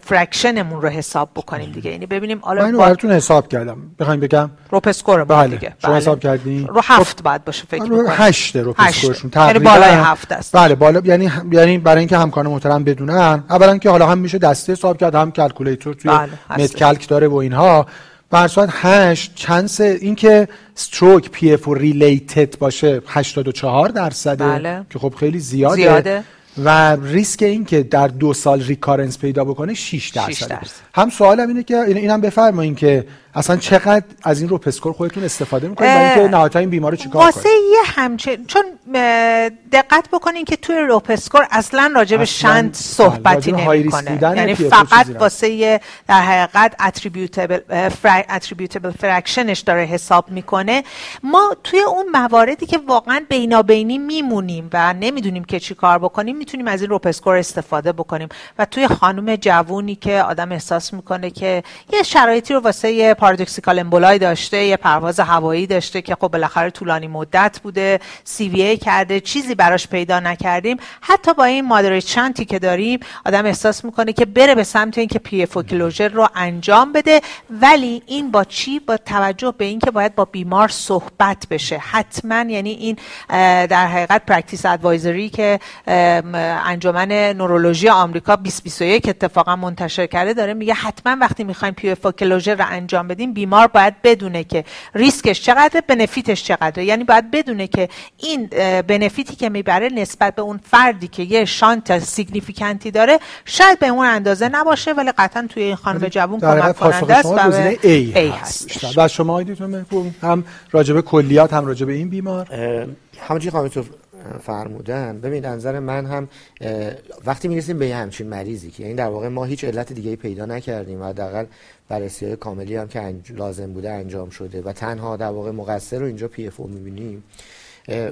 فرکشنمون رو حساب بکنیم دیگه. یعنی ببینیم حالا من براتون حساب کردم. بخوایم بگم؟ روپسکور بله. دیگه. شما بله. حساب کردین؟ رو هفت بعد باشه فکر رو هشت روپسکورشون یعنی بالای هفت است. بله بالا یعنی یعنی برای اینکه همکاران محترم بدونن اولا که حالا هم میشه دسته حساب کرد هم calculator توی بله. MDCalc داره و اینها. به هر صورت 8 chance اینکه stroke PFO related باشه 84 درصده. بله. که خب خیلی زیاده, زیاده. و ریسک این که در دو سال recurrence پیدا بکنه 6 درصد. هم سوالم اینه که اینم بفرمایید که اصلا چقدر از این RoPE score خودتون استفاده می‌کنید برای اینکه نهایتا این بیمار رو چیکار کنید؟ واسه یه همچه چون دقت بکنین که توی RoPE score اصلا راجع به shunt صحبتی نمی‌کنه. یعنی فقط واسه در حقیقت attributable attributable fraction ش داره حساب می‌کنه. ما توی اون مواردی که واقعا بینابینی میمونیم و نمی‌دونیم که چی کار بکنیم می‌تونیم از این RoPE score استفاده بکنیم. و توی خانم جوونی که آدم احساس می‌کنه که یه شرایطی رو واسه paradoxical emboli داشته یه پرواز هوایی داشته که خب بالاخره طولانی مدت بوده سی وی کرده چیزی براش پیدا نکردیم. حتی با این moderate shunt ی که داریم آدم احساس می‌کنه که بره به سمت اینکه PFO رو انجام بده. ولی این با چی؟ با توجه به اینکه باید با بیمار صحبت بشه. حتما یعنی این در حقیقت practice advisory که انجمن نورولوژی آمریکا 2021 اتفاقا منتشر کرده داره میگه حتما وقتی می‌خوایم PFO رو انجام انجام بدیم بیمار باید بدونه که ریسکش چقدره benefit ش چقدره. یعنی باید بدونه که این benefit ی که می‌بره نسبت به اون فردی که یه shunt significant ی داره شاید به اون اندازه نباشه ولی قطعا توی این خانم جوون کمک کننده است و A, هست. و شما هم راجب کلیات هم راجب این بیمار. همونجوری خانم فرمودن ببین نظر من هم وقتی می‌رسیم به همچین مریضی که یعنی در واقع ما هیچ علت دیگه پیدا نکردیم و حداقل بررسی های کاملی هم که لازم بوده انجام شده. و تنها در واقع مقصر رو اینجا PFO می‌بینیم.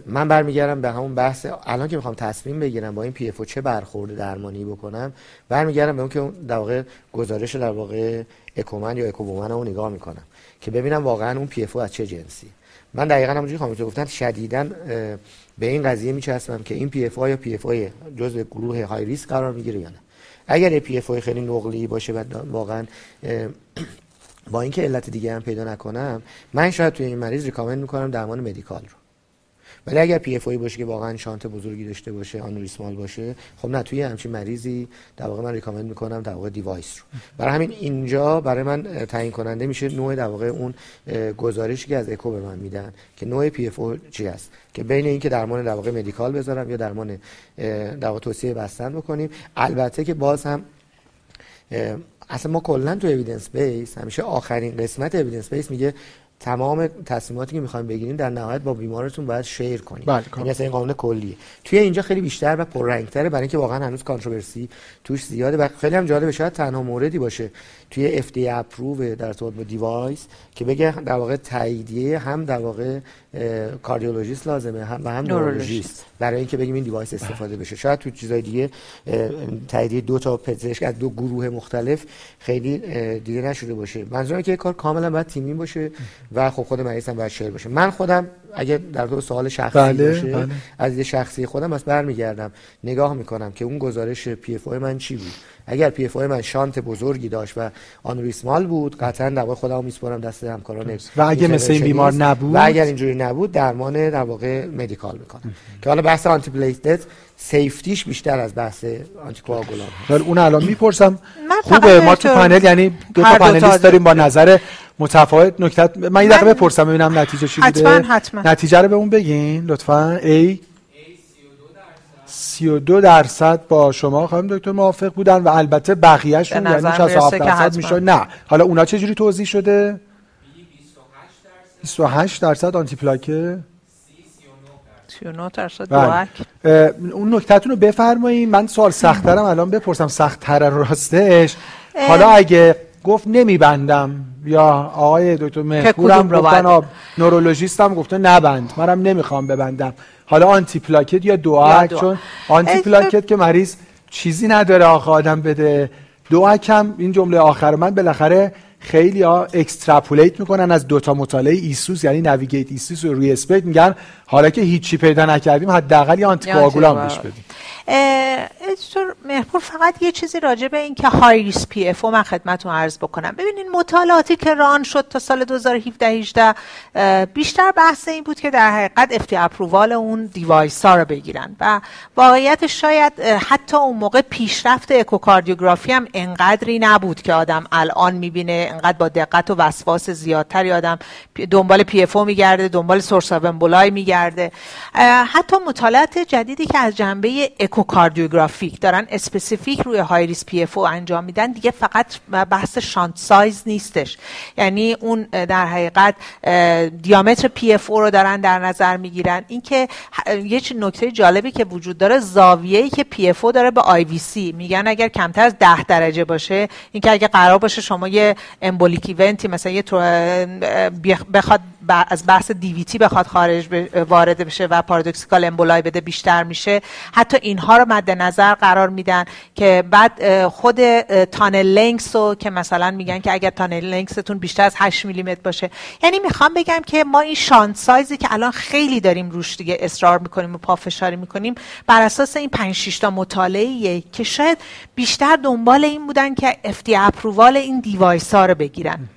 من برمیگردم به همون بحث الان که می‌خوام تصمیم بگیرم با این PFO چه برخورد درمانی بکنم برمیگردم به اون که در واقع گزارش در واقع اکومن یا اکوبومن رو نگاه می‌کنم که ببینم واقعا اون PFO از چه جنسی. من دقیقا همونجوری خانم گفتن شدیداً به این قضیه میچسبم که این PFO یا PFO جزء گروه high risk قرار می‌گیره یا نه. اگر PFO خیلی نقلی باشه و واقعا با اینکه علت دیگه هم پیدا نکنم من شاید توی این مریض recommend می‌کنم درمان medical رو. ولی اگر PFO باشه که واقعا shunt بزرگی داشته باشه aneurysmal باشه خب نه توی همچین مریضی در واقع من recommend می‌کنم در واقع device رو. برای همین اینجا برای من تعیین کننده میشه نوع در واقع اون گزارشی که از اکو به من میدن که نوع PFO چی هست. که بین اینکه درمان در واقع medical بذارم یا درمان در واقع توصیه بستن بکنیم. البته که باز هم اصلا ما کلا تو evidence based همیشه آخرین قسمت evidence based میگه تمام تصمیماتی که می‌خوایم بگیریم در نهایت با بیمارتون باید share کنیم. بله یعنی این قانون کلیه. توی اینجا خیلی بیشتر و پررنگتره برای اینکه واقعا هنوز controversy توش زیاده و خیلی هم جالبه شاید تنها موردی باشه توی FDA approve در ارتباط با device که بگه در واقع تاییدیه هم در واقع کاردیولوژیست لازمه هم و هم نورولوژیست برای اینکه بگیم این device استفاده بشه. شاید تو چیزای دیگه تاییدیه دو تا پزشک از دو گروه مختلف خیلی دیده نشده باشه. منظورم که کار کاملا باید تیمی باشه و خب خود مریض هم باید share باشه. من خودم اگه در تو سوال شخصی بله، باشه بله. از یه شخصی خودم بس برمیگردم. نگاه می‌کنم که اون گزارش PFO من چی بود؟ اگر PFO من shunt بزرگی داشت و aneurysmal بود قطعا در واقع خودمو میسپرم دست همکاران و اگه مثل این بیمار نبود؟ و اگر اینجوری نبود درمان در واقع medical می‌کنم. که حالا بحث آنتی پلیتلت سیفتیش بیشتر از بحث آنتی کوآگولان ولی اون الان می‌پرسم. خوبه؟ ما تو پنل یعنی دو تا پنلیست داریم. با نظر متفاوت. نکته من یه دقیقه بپرسم ببینم نتیجه چی بوده. حتما حتما. نتیجه رو به اون بگین لطفا. A 32 درصد با شما خانم دکتر موافق بودن و البته بقیه‌شون یعنی 67 درصد میشه نه. حالا اونا چه جوری توضیح شده؟ 28 درصد. آنتی پلاکه 39 درصد بله. اون نکتهتون رو بفرمایید من سوال سخت‌ترم الان بپرسم. سخت‌تر راستش. حالا اگه گفت نمیبندم. یا آقای دکتر مهپورم گفتن نورولوژیستم گفته نبند. منم نمی‌خوام ببندم. حالا آنتی پلاکت یا دعا. چون آنتی پلاکت که مریض چیزی نداره آخه آدم بده. دعا کم این جمله آخر من بالاخره خیلی ها extrapolate می‌کنن از دوتا مطالعه ESUS یعنی NAVIGATE ESUS و RE-SPECT میگن حالا که هیچی پیدا نکردیم حداقل یه آنتی بهش بدیم. دکتر مهرپور فقط یه چیزی راجع به این که high risk PFO من خدمتتون عرض بکنم. ببینین مطالعاتی که run شد تا سال 2017 18 بیشتر بحث این بود که در حقیقت FDA approval اون device ها رو بگیرن و واقعیت شاید حتی اون موقع پیشرفت اکوکاردیوگرافی هم انقدری نبود که آدم الان می‌بینه انقدر با دقت و وسواس زیادتری آدم دنبال PFO میگرده دنبال source اف میگرده. حتی مطالعات جدیدی که از جنبه echocardiographic دارن specific روی high risk PFO انجام میدن دیگه فقط بحث shunt size نیستش. یعنی اون در حقیقت diameter PFO رو دارن در نظر می‌گیرن. اینکه یه نکته جالبی که وجود داره زاویه‌ای که PFO داره به IVC میگن اگر کمتر از 10 درجه باشه اینکه اگه قرار باشه شما یه امبولیک ایونتی مثلا یه بخواد از بحث دیویتی بخواد خارج وارد بشه و پارادوکسیکال امبولای بده بیشتر میشه. حتی اینها رو مد نظر قرار میدن که بعد خود تانل لنگس رو که مثلا میگن که اگر تانل لنگستون بیشتر از 8 میلیمتر باشه. یعنی می‌خوام بگم که ما این شانت سایزی که الان خیلی داریم روش دیگه اصرار می‌کنیم و پافشاری می‌کنیم بر اساس این 5 6 تا مطالعه که شاید بیشتر دنبال این بودن که FDA approval این device ها رو بگیرن.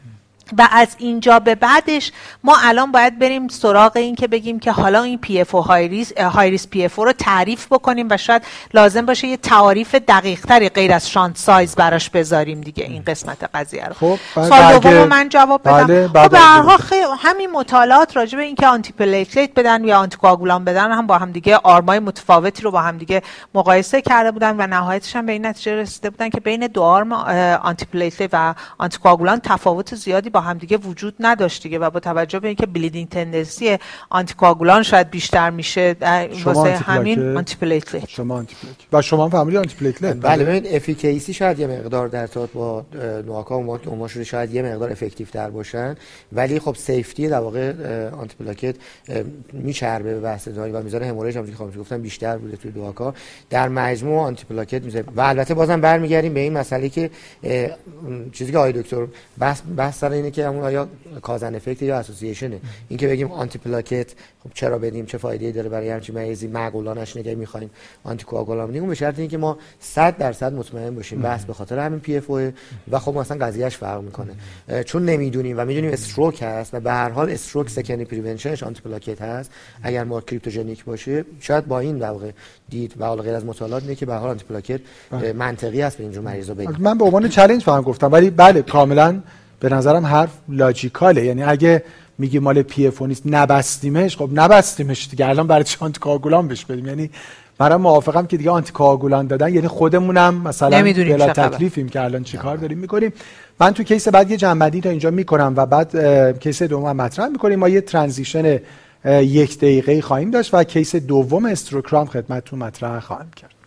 و از اینجا به بعدش ما الان باید بریم سراغ این که بگیم که حالا این PFO high risk PFO رو تعریف بکنیم و شاید لازم باشه یه تعریف دقیق تری غیر از shunt size براش بذاریم دیگه این قسمت قضیه رو. خب سوال دوم من جواب بدم. بله خب به هر همین مطالعات راجع به اینکه antiplatelet بدن یا آنتی کوآگولان بدن هم با هم دیگه arm های متفاوتی رو با هم دیگه مقایسه کرده بودن و نهایتش هم به این نتیجه رسیده بودن که بین دو arm antiplatelet و آنتی کوآگولان تفاوت زیادی با هم دیگه وجود نداشت دیگه و با توجه به اینکه bleeding tendency آنتیکواگولان شاید بیشتر میشه واسه همین آنتی پلیتلت شما آنتی و شما فهمیدید antiplatelet بله ببین efficacy شاید یه مقدار در ارتباط با NOAC ها و اوماشون شاید یه مقدار effective تر باشن. ولی خب safety در واقع آنتی پلاکت میچربه به بحث داری و میزان hemorrhage هم که گفتم بیشتر بوده توی DOAC ها در مجموع آنتی پلاکت میزه و البته بازم برمیگردیم به این مسئله که چیزی که آقای دکتر بحث بحث سر اینه که همون آیا cause and effect یا association ه اینکه بگیم آنتی پلاکت خب چرا بدیم چه فایده داره برای همچین مریضی معقولانش نگه می‌خوایم آنتی کوآگولان بدیم به شرط اینکه ما 100 درصد مطمئن باشیم. بحث به خاطر همین PFO و خب مثلا قضیهش فرق می‌کنه. چون نمی‌دونیم و می‌دونیم stroke هست و به هر حال stroke secondary prevention ش آنتی پلاکت هست. اگر ما cryptogenic باشه شاید با این در واقع دید و حالا غیر از مطالعات اینه که به هر حال آنتی پلاکت بله. منطقی است به اینجور مریضا بدیم من به عنوان چالش فهم گفتم ولی بله کاملا به نظرم حرف logical ه. یعنی اگه میگی مال PFO نیست نبستیمش خب نبستیمش دیگه. الان برای چی آنتی کوآگولان بهش بدیم؟ یعنی برای موافقم که دیگه آنتی کوآگولان دادن. یعنی خودمونم مثلا بلاتکلیفیم که الان چیکار داریم می‌کنیم. من تو case بعد یه جمع‌بندی تا اینجا می‌کنم و بعد case دوم مطرح می‌کنیم. ما یه transition یک دقیقه خواهیم داشت و case دوم stroke رم خدمتتون مطرح خواهم کرد.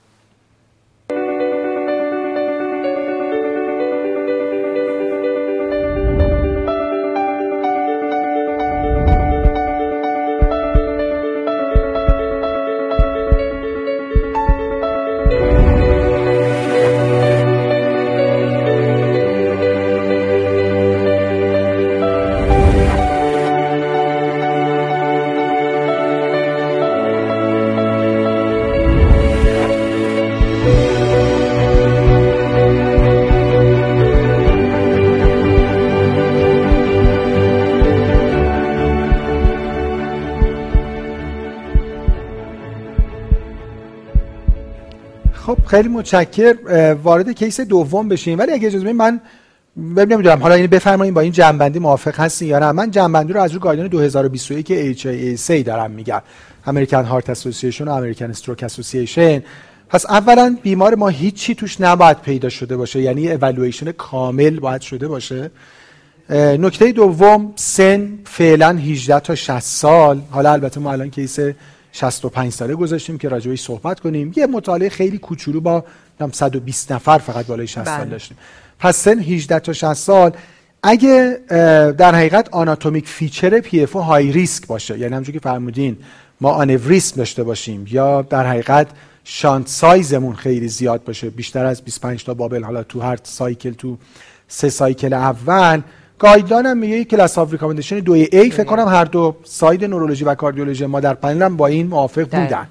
خیلی متشکر. وارد case دوم بشیم ولی اگه اجازه من نمی‌دونم. حالا این بفرمایید با این جمع‌بندی موافق هستین یا نه. من جمع‌بندی رو از رو guideline 2021 HIAC دارم میگم. American Heart Association و American Stroke Association پس اولا بیمار ما هیچی توش نباید پیدا شده باشه. یعنی اولویشن کامل باید شده باشه. نکته دوم سن فعلا 18 تا 60 سال. حالا البته ما الان case 65 ساله گذاشتیم که راجبش صحبت کنیم. یه مطالعه خیلی کوچولو با 120 نفر فقط بالای 60 سال بله. داشتیم. پس سن 18 تا 60 سال اگه در حقیقت anatomic feature PFO high risk باشه. یعنی همونجوری که فرمودین ما آنوریسم داشته باشیم یا در حقیقت shunt size مون خیلی زیاد باشه. بیشتر از 25 تا bubble حالا تو هر cycle تو سه cycle اول guideline هم میگه class of recommendation دو A فکر کنم هر دو side نورولوژی و کاردیولوژی ما در پنل هم با این موافق بودن.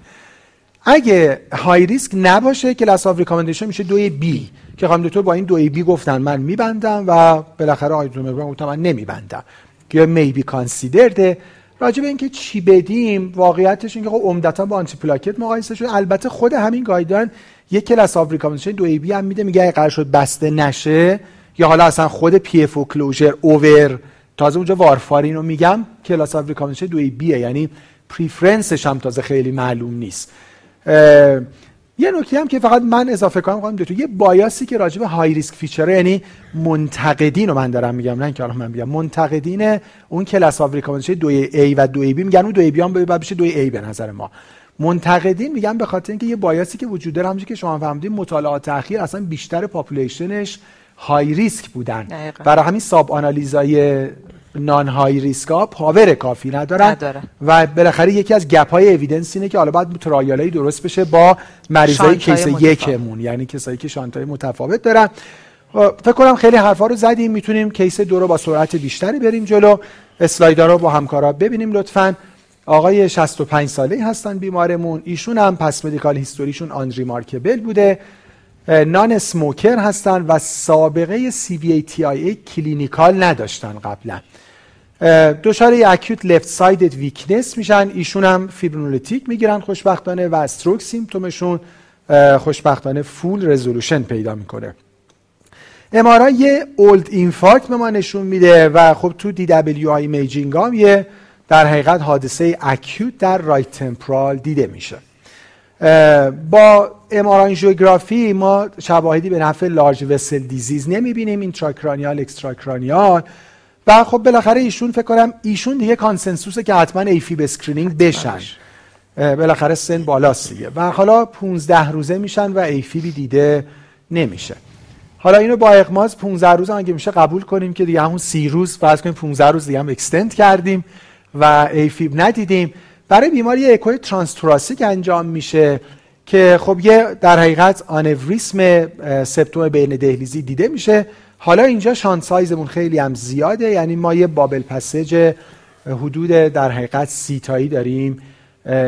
اگه های ریسک نباشه کلاس آف ریکامندیشن میشه دو بی که خانم دکتر با این دو بی گفتن من میبندم و بالاخره آیدروم گفتم من نمیبندم. یا میبی کانسیدرده راجع به اینکه چی بدیم واقعیتش اینکه خب عمدتا با آنتی پلاکت مقایسه شده. البته خود همین گایدلاین یک کلاس آف ریکامندیشن دو بی هم میده میگه اگه قرار شد بسته نشه یا حالا اصلا خود پی اف او کلوزر اوور تازه اونجا وارفارین رو میگم کلاس اف ریکامندیشن دوی بیه یعنی preference ش هم تازه خیلی معلوم نیست. یه نکته هم که فقط من اضافه کنم خواهم تو یه bias ی که راجع به high risk feature یعنی منتقدین رو من دارم میگم نه که من میگم منتقدین اون class of recommendation دو A و دو B میگن اون دو B هم باید بشه دو A به نظر ما. منتقدین میگن به خاطر اینکه یه bias ی که وجود داره همونجوری که شما فهمیدین مطالعات اخیر اصلا بیشتر population ش high risk بودن. برای همین sub-analysis های non-high-risk ها power کافی ندارن. نداره. و بالاخره یکی از gap های evidence اینه که حالا باید trial درست بشه با مریضای case یکمون. یعنی کسایی که shunt ای متفاوت دارن. خب، فکر کنم خیلی حرفا رو زدیم. می‌تونیم case دو رو با سرعت بیشتری بریم جلو. اسلاید رو با همکارا ببینیم لطفا. آقای 65 ساله هستن بیمارمون. ایشون هم past medical history شون unremarkable بوده. non-smoker هستن و سابقه CVA TIA clinical نداشتن قبلا. دچار acute left sided weakness میشن. ایشون هم fibrinolytic می‌گیرن خوشبختانه و stroke symptom شون خوشبختانه full resolution پیدا می‌کنه. MRI یه old infarct به ما نشون میده و خب تو DWI imaging هم یه در حقیقت حادثه acute در right temporal دیده میشه. با MR angiography ما شواهدی به نفع large vessel disease نمی‌بینیم intracranial extracranial. و خب بالاخره ایشون فکر کنم ایشون دیگه consensus ه که حتما AFib screening بشن. بالاخره سن بالاست دیگه. و حالا 15 روزه میشن و AFib ی دیده نمیشه. حالا اینو با اغماض 15 روز اگه میشه قبول کنیم که دیگه همون 30 روز فرض کنیم 15 روز دیگه هم extend کردیم و AFib ندیدیم. برای بیماری اکوی transthoracic انجام میشه که خب یه در حقیقت آنوریسم سپتوم بین دهلیزی دیده میشه. حالا اینجا شانت سایزمون خیلی هم زیاده. یعنی ما یه بابل پسج حدود در حقیقت سیتایی داریم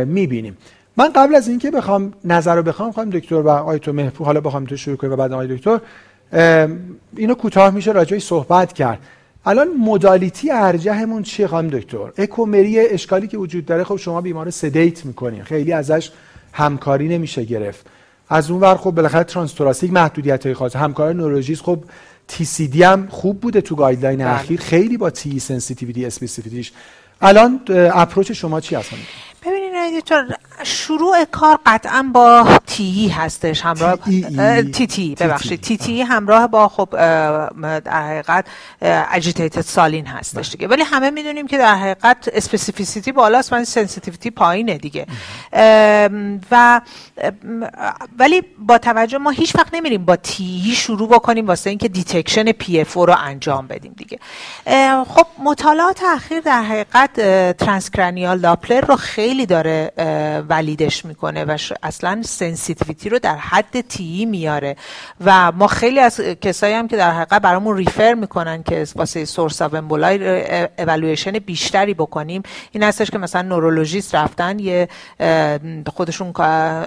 می‌بینیم. من قبل از اینکه بخوام نظر رو بخوام خواهم دکتر و آقای تو محفوظ حالا بخوام تو شروع کنیم و بعد آقای دکتر اینو کوتاه میشه راجعی صحبت کرد. الان مدالیتی ارجهمون چیه خانم دکتر؟ اکومری اشکالی که وجود داره خب شما بیمار سدیت می‌کنین خیلی ازش همکاری نمیشه گرفت. از اون ور خب بالاخره transthoracic محدودیت های خاص. همکار نورولوژیست خب TCD هم خوب بوده تو guideline بله. اخیر. خیلی با TEE sensitivity specificity ش الان approach شما چی هست ببینید شروع کار قطعا با TEE هستش همراه TTE ببخشید. TTE. همراه با خب در حقیقت agitated saline هستش دیگه. ولی همه می‌دونیم که در حقیقت specificity بالاست ولی sensitivity پایینه دیگه. و ولی با توجه ما هیچ وقت نمیریم با TEE شروع بکنیم واسه اینکه detection PFO رو انجام بدیم دیگه. خب مطالعات اخیر در حقیقت transcranial Doppler رو خیلی داره valid ش می‌کنه و اصلا sensitivity رو در حد TEE میاره. و ما خیلی از کسایی هم که در حقیقت برامون refer می‌کنن که واسه source of emboli evaluation بیشتری بکنیم این هستش که مثلا نورولوژیست رفتن یه خودشون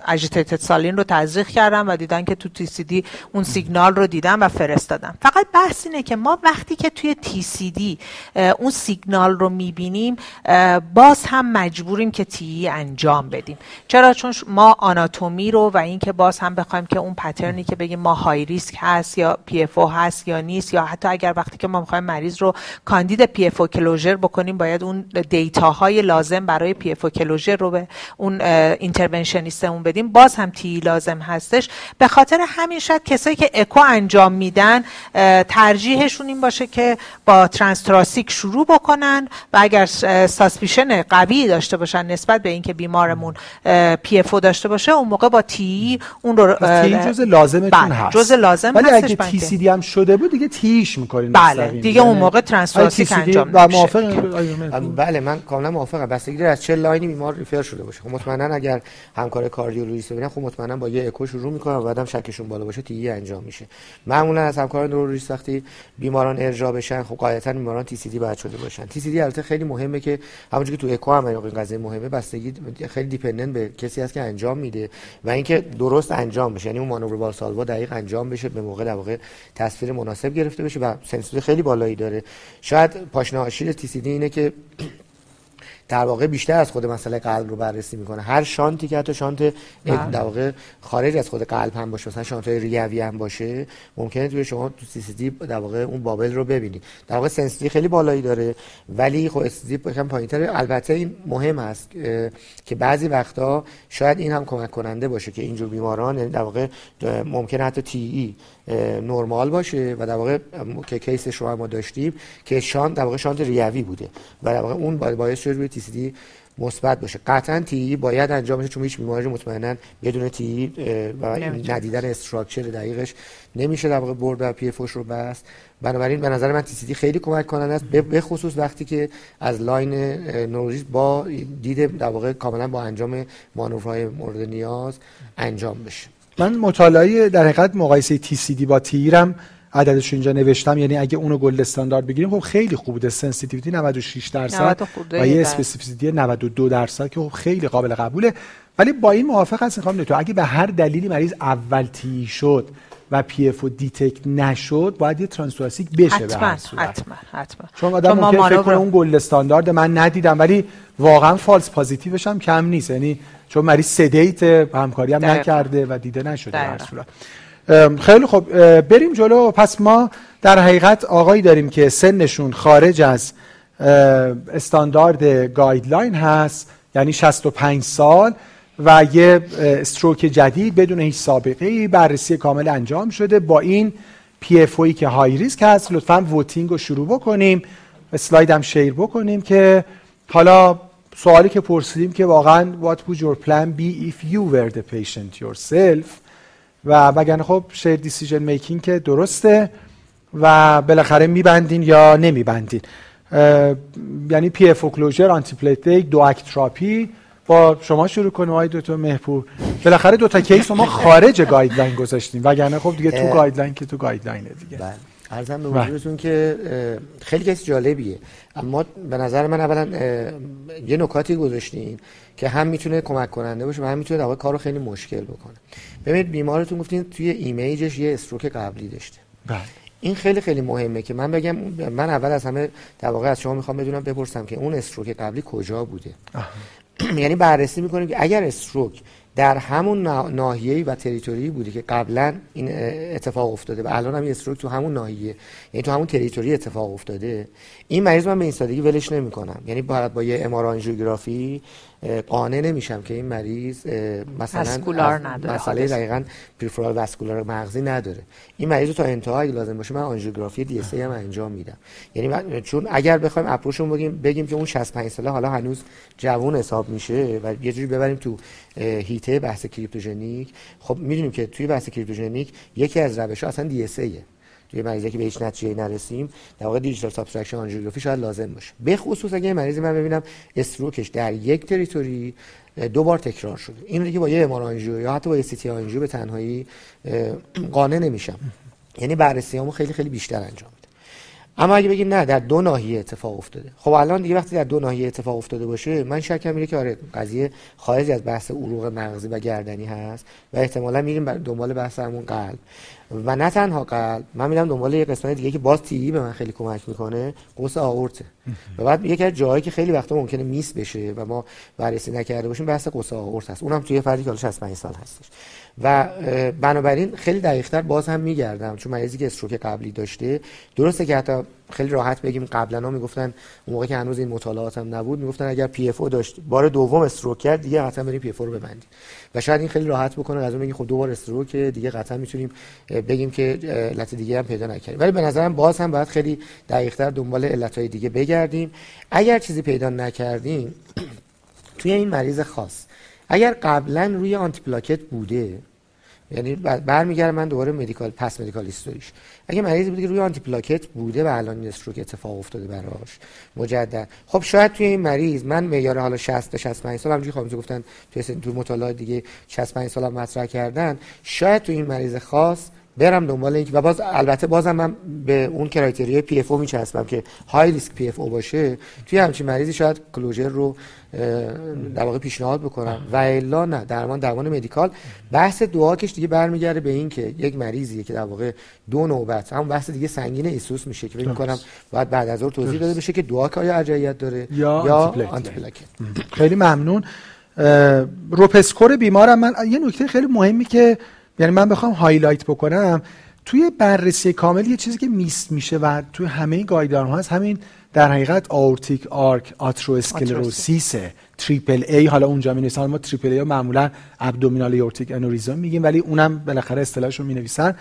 agitated saline رو تزریق کردن و دیدن که تو TCD اون سیگنال رو دیدن و فرستادن. فقط بحث اینه که ما وقتی که توی TCD اون سیگنال رو می‌بینیم باز هم مجبوریم که TEE انجام بدیم. چرا؟ چون ما آناتومی رو و اینکه باز هم بخوایم که اون pattern ی که بگیم ما high risk هست یا PFO هست یا نیست یا حتی اگر وقتی که ما می‌خوایم مریض رو کاندید PFO closure بکنیم باید اون های لازم برای PFO closure رو به اون interventionist مون بدیم. باز هم TEE لازم هستش. به خاطر همین شاید کسایی که اکو انجام میدن ترجیحشون این باشه که با transthoracic شروع بکنن و اگر suspicion قوی داشته باشن نسبت به اینکه بیمارمون PFO داشته باشه اون موقع با TEE اون رو TEE جز لازمتون بله، هست. جز لازم ولی اگه TC D هم شده بود دیگه TEE ش می‌کنین بله دیگه اون یعنی موقع transthoracic انجام و موافق بله من کاملا موافقم. بستگی از چه line ی بیمار refer شده باشه. خب مطمئنا اگر همکار کاردیولوژیست ببینن خب مطمئنا با یه اکو شروع می‌کنن و بعدم شکشون بالا باشه TEE انجام میشه. معمولا از همکار نورولوژیست وقتی بیماران ارجاع بشن خب قاعدتا بیماران TCD باید شده باشن. TCD البته خیلی مهمه که همونجوری که تو اکو هم این قضیه مهمه بستگی خیلی dependent به کسی هست که انجام میده و اینکه درست انجام بشه. یعنی اون مانور والسالوا دقیق انجام بشه به موقع در واقع تصویر مناسب گرفته بشه و sensitivity خیلی بالایی داره. شاید پاشنه آشیل TCD اینه که در واقع بیشتر از خود مسئله قلب رو بررسی می‌کنه. هر shunt ی که حتی shunt بله. در واقع خارج از خود قلب هم باشه مثلا shunt ریوی هم باشه ممکنه توی شما تو TCD در واقع اون bubble رو ببینید در واقع sensitivity خیلی بالایی داره. ولی خب اس دی یکم پایینتره. البته این مهم است که بعضی وقتا شاید این هم کمک کننده باشه که اینجور بیماران یعنی در واقع ممکنه حتی تی ای نرمال باشه و در واقع که کیسش رو ما داشتیم که شانت در واقع شانت ریوی بوده و در واقع اون باعث شده روی تی مثبت باشه. قطعا تی باید انجام بشه چون هیچ بیماری مطمئنا بدون تی و ندیدن استراکچر دقیقش نمیشه در واقع برد و پی رو بس بنابراین به نظر من تی سی دی خیلی کمک کننده است به خصوص وقتی که از line نورولوژی با دید در واقع کاملا با انجام مانورهای مورد نیاز انجام بشه. من مطالعه در حقیقت مقایسه TCD با TEE رم عددش اینجا نوشتم. یعنی اگه اونو gold standard بگیریم خب خیلی خوب بوده. sensitivity 96 درصد و یه specificity 92 درصد که خب خیلی قابل قبوله. ولی با این موافق هستین خانم دکتر اگه به هر دلیلی مریض اول TEE شد و PFO detect نشد باید یه transthoracic بشه به هر صورت. حتما حتما. چون آدم ممکن فکر کنه اون gold standard من ندیدم ولی واقعا false positive ش هم کم نیست. یعنی چون مریض sedate همکاری هم نکرده و دیده نشده هر صورت. خیلی خب بریم جلو. پس ما در حقیقت آقایی داریم که سنشون خارج از استاندارد guideline هست یعنی 65 سال. و یه stroke جدید بدون هیچ سابقه بررسی کامل انجام شده. با این PFO که high risk هست لطفا voting رو شروع بکنیم. اسلاید هم share بکنیم که حالا سوالی که پرسیدیم که واقعا what would your plan be if you were the patient yourself و بگن خب shared decision making که درسته و بالاخره میبندین یا نمیبندین. یعنی PFO closure antithrombotic therapy با شما شروع کنیم آقای دکتر مهپور. بالاخره دو تا case ما خارج guideline گذاشتیم. وگرنه خب دیگه تو guideline که تو guideline ه دیگه. بله. عرضم به حضورتون که خیلی case جالبیه. اما به نظر من اولا یه نکاتی گذاشتیم که هم می‌تونه کمک کننده باشه و هم می‌تونه در کار رو خیلی مشکل بکنه. ببینید بیمارتون گفتین توی image ش یه stroke قبلی داشته. بله. این خیلی خیلی مهمه که من بگم من اول از همه در واقع از شما می‌خوام بدونم بپرسم که اون stroke قبلی کجا بوده. یعنی بررسی می‌کنیم که اگر stroke در همون ناحیه‌ای و territory بوده که قبلا این اتفاق افتاده و الان هم این stroke تو همون ناحیه یعنی تو همون territory اتفاق افتاده این مریض من به این سادگی ولش نمی‌کنم. یعنی باید با یه MRA قانع نمیشم که این مریض مثلا نداره مسئله دقیقاً peripheral vascular مغزی نداره. این مریض رو تا انتها اگه لازم باشه من آنژیوگرافی DSA هم انجام میدم. یعنی چون اگر بخوایم approach مون بگیم بگیم که اون 65 ساله حالا هنوز جوون حساب میشه و یه جوری ببریم تو حیطه بحث cryptogenic. خب می‌دونیم که توی بحث cryptogenic یکی از روش‌ها اصلا DSA توی مریضی که به هیچ نتیجه نرسیم در واقع digital subtraction angiography شاید لازم باشه. به خصوص اگه مریضی من ببینم stroke ش در یک territory دو بار تکرار شده. این دیگه با یه MRA یا حتی با یه CT angio به تنهایی قانع نمیشم. یعنی بررسیامو خیلی خیلی بیشتر انجام اما اگه بگیم نه در دو ناحیه اتفاق افتاده. خب الان دیگه وقتی در دو ناحیه اتفاق افتاده باشه من شکم میره که آره قضیه خارج از بحث عروق مغزی و گردنی هست و احتمالا میریم دنبال بحث همون قلب. و نه تنها قلب. من میرم دنبال یه قسمت دیگه که باز تی به من خیلی کمک می‌کنه قوس آورته. و بعد یکی از جاهایی که خیلی وقتا ممکنه میس بشه و ما بررسی نکرده باشیم بحث قوس آورت هست. اونم توی فردی که 65 سال هستش. و بنابراین خیلی دقیقتر باز هم میگردم چون مریضی که stroke قبلی داشته درسته که حتی خیلی راحت بگیم قبلا ها می‌گفتن اون موقع که هنوز این مطالعات هم نبود می‌گفتن اگر PFO داشت بار دوم stroke کرد دیگه قطعا بریم PFO رو ببندیم. و شاید این خیلی راحت بکنه از اون بگیم خب دو بار stroke دیگه قطعا می‌تونیم بگیم که علت دیگه هم پیدا نکردیم. ولی به نظرم باز هم باید خیلی دقیقتر دنبال علت های دیگه بگردیم. اگر چیزی پیدا نکردیم توی این مریض خاص اگر قبلا روی antiplatelet بوده یعنی برمیگردم من دوباره medical past medical history ش اگه مریضی بوده که روی antiplatelet بوده و الان stroke اتفاق افتاده براش مجدد خب شاید توی این مریض من معیار حالا 60 تا 65 سال همونجوری خانم گفتن توی تو مطالعات دیگه 65 سال هم مطرح کردن شاید توی این مریض خاص برم دنبال اینکه و باز البته بازم من به اون criteria ی PFO میچسبم که high risk PFO باشه توی همچین مریضی شاید closure رو در واقع پیشنهاد بکنم. و الا نه درمان درمان medical. بحث DOAC ش دیگه برمیگرده به این که یک مریضیه که در واقع دو نوبت همون بحث دیگه سنگین ESUS میشه که فکر می‌کنم باید بعد از اون توضیح داده بشه که DOAC آیا ارجحیت داره یا, یا anti خیلی ممنون. RoPE score بیمارم. من یه نکته خیلی مهمی که یعنی من بخوام highlight بکنم توی بررسی کامل یه چیزی که missed میشه و توی همه guideline هست همین در حقیقت aortic arch atherosclerosis ه triple A حالا اونجا می نویسن ما triple A معمولا abdominal aortic aneurysm میگیم ولی اونم بالاخره اصطلاحش رو می نویسن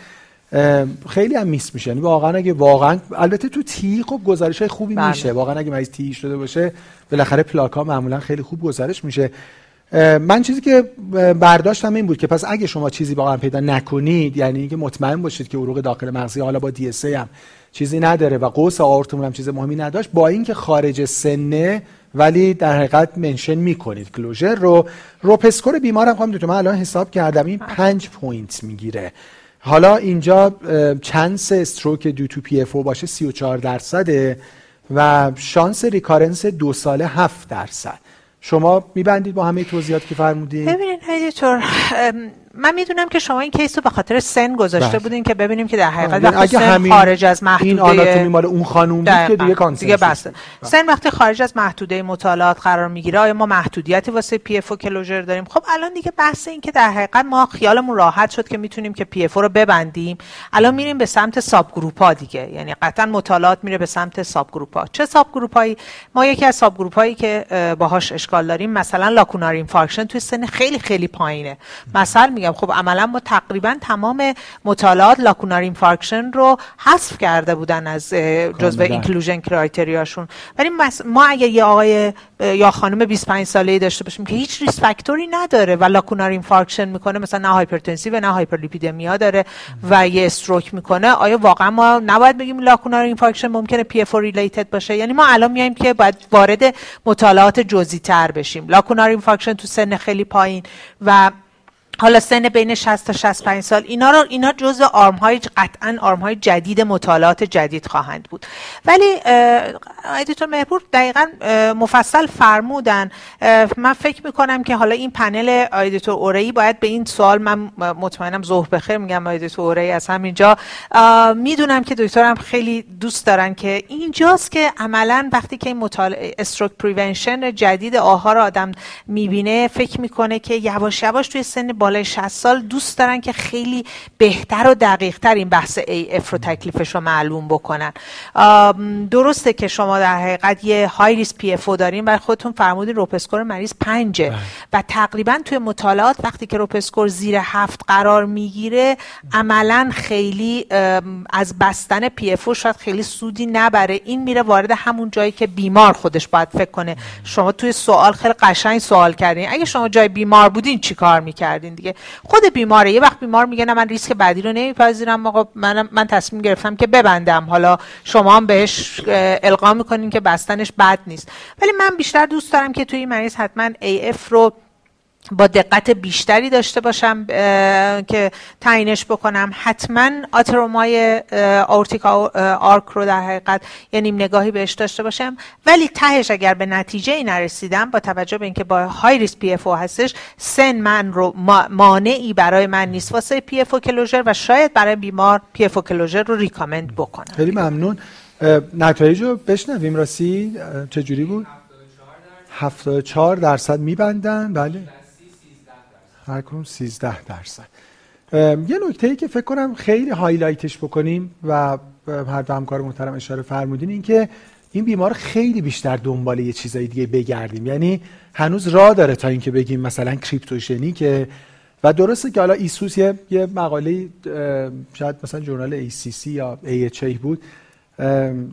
خیلی هم miss میشه. یعنی واقعا اگه واقعا البته تو TEE خب گزارش های خوبی بله. میشه. واقعا اگه مریض TEE شده باشه بالاخره پلاک ها معمولا خیلی خوب گزارش میشه. من چیزی که برداشتم این بود که پس اگه شما چیزی واقعا پیدا نکنید یعنی اینکه مطمئن باشید که عروق داخل مغزی حالا با DSA هم چیزی نداره و قوس آورتمون هم چیز مهمی نداشت با اینکه خارج سنه ولی در حقیقت mention می‌کنید. closure رو RoPE score بیمارم خواهم من الان حساب کردم این پنج point می‌گیره. حالا اینجا chance stroke due to PFO باشه 34 درصده و شانس recurrence دو ساله 7 درصد. شما میبندید با همه توضیحاتی که فرمودید ببینید من می‌دونم که شما این case رو به خاطر سن گذاشته بله. بودین که ببینیم که در حقیقت وقتی اگه سن همین خارج از محدوده این آناتومی مال اون خانوم بود که. دیگه consensus دیگه بود. سن وقتی خارج از محدوده مطالعات قرار می‌گیره آیا ما محدودیتی واسه PFO closure داریم؟ خب الان دیگه بحث این که در حقیقت ما خیالمون راحت شد که می‌تونیم که PFO رو ببندیم. الان میریم به سمت subgroup ها دیگه. یعنی قطعا مطالعات میره به سمت subgroup ها چه subgroup هایی ما یکی از subgroup هایی که اه، باهاش اشکال داریم مثلا lacunar infarction توی سن خیلی خیلی پایینه. مثلا میگم. خب عملا ما تقریبا تمام مطالعات lacunar infarction رو حذف کرده بودن از جزو. inclusion criteria شون. ولی ما اگه یه آقای یا خانم 25 ساله ای داشته باشیم که هیچ risk factor ی نداره و lacunar infarction می‌کنه مثلا نه hypertensive نه hyperlipidemia داره و یه stroke می‌کنه آیا واقعا ما نباید بگیم lacunar infarction ممکنه PFO related باشه؟ یعنی ما الان میایم که باید وارد مطالعات جزئی تر بشیم. lacunar infarction تو سن خیلی پایین و حالا سن بین 60 تا 65 سال اینا رو اینا جزء آرم های قطعا آرم های جدید مطالعات جدید خواهند بود. ولی ادیتور مهرپور دقیقا مفصل فرمودن. من فکر می‌کنم که حالا این پنل ادیتور اورئی باید به این سوال من مطمئنم ظهر بخیر میگم ادیتور اورئی از همینجا. می‌دونم که دکترم خیلی دوست دارن که اینجاست که عملا وقتی که این مطالعه استروک پریونشن جدید آها رو آدم می‌بینه فکر می‌کنه که یواش یواش توی سن بالای 60 سال دوست دارن که خیلی بهتر و دقیق تر این بحث AF رو تکلیفش رو معلوم بکنن. درسته که شما در حقیقت یه high risk PFO دارین و خودتون فرمودین RoPE score مریض پنجه و تقریبا توی مطالعات وقتی که RoPE score زیر هفت قرار می‌گیره عملا خیلی از بستن PFO شاید خیلی سودی نبره. این میره وارد همون جایی که بیمار خودش باید فکر کنه. شما توی سوال خیلی قشنگ سوال کردین. اگه شما جای بیمار بودین چی کار دیگه. خود بیماره یه وقت بیمار میگه نه من ریسک بعدی رو نمیپذیرم. آقا من من تصمیم گرفتم که ببندم. حالا شما هم بهش القا می‌کنین که بستنش بد نیست. ولی من بیشتر دوست دارم که توی این مریض حتما AF رو با دقت بیشتری داشته باشم که تعیینش بکنم. حتما آترومای آورتیک آرک رو در حقیقت یه نیم نگاهی بهش داشته باشم. ولی تهش اگر به نتیجه ای نرسیدم با توجه به اینکه با high risk PFO هستش سن من رو ما- مانعی برای من نیست. واسه PFO closure و شاید برای بیمار PFO closure رو recommend بکنم. خیلی ممنون. نتایج رو بشنویم راستی. اه، چجوری بود؟ 74 درصد میبندن. بله. هر کدوم 13 درصد. یه نکته ای که فکر کنم خیلی highlight ش بکنیم و هر دو همکار محترم اشاره فرمودین این که این بیمار خیلی بیشتر دنبال یه چیزای دیگه بگردیم. یعنی هنوز راه داره تا اینکه بگیم مثلا کریپتوشنی که و درسته که حالا ایسوس یه, مقاله شاید مثلا جورنال ACC یا AHA بود.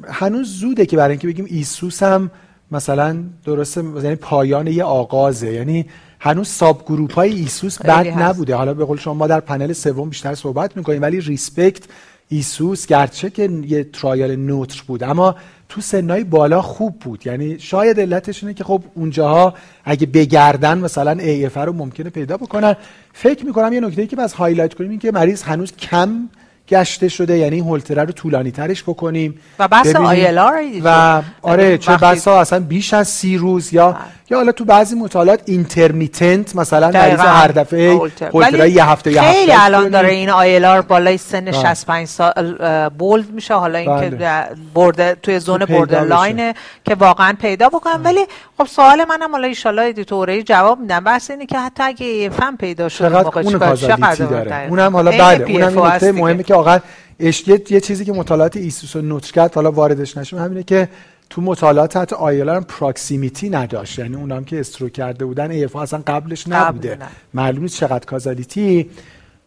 هنوز زوده که برای اینکه بگیم ایسوس هم مثلا درسته یعنی پایان یه آغازه. یعنی هنوز ساب گروپ های ایسوس بد. نبوده. حالا به قول شما ما در پنل سوم بیشتر صحبت می‌کنیم ولی ریسپکت ESUS گرچه که یه trial neutral بود اما تو سنای بالا خوب بود. یعنی شاید علتش اینه که خب اونجاها اگه بگردن مثلا AF رو ممکنه پیدا بکنن. فکر می‌کنم یه نکته ای که بس highlight کنیم این که مریض هنوز کم گشته شده یعنی این هولتره رو طولانی ترش بکنیم و بحث. ILR و آره چه وقتی- بسا اصلا بیش از سی روز یا یا حالا تو بعضی مطالعات intermittent مثلا مریض. هر دفعه Holter. Holter های ولی یه هفته یه هفته خیلی الان. داره این آیلار بالای سن بله. 65 سال اه، بولد میشه حالا اینکه بله. در برد توی زون بوردر لاینه که واقعا پیدا بکنم ولی خب سوال منم حالا ان الله جواب میدم بحث اینه که حتی اگه فهم پیدا شد چقدر اون چقدر داره. اونم حالا بله اونم نکته. مهمه که اش- یه چیزی که مطالعات ایسوس و نوترکت حالا واردش نشیم. همینه که تو مطالعات حتی آیلار هم پراکسیمیتی نداشت. یعنی اونام که استرو کرده بودن ایف اصلا قبلش نبوده. معلوم نیست چقدر causality.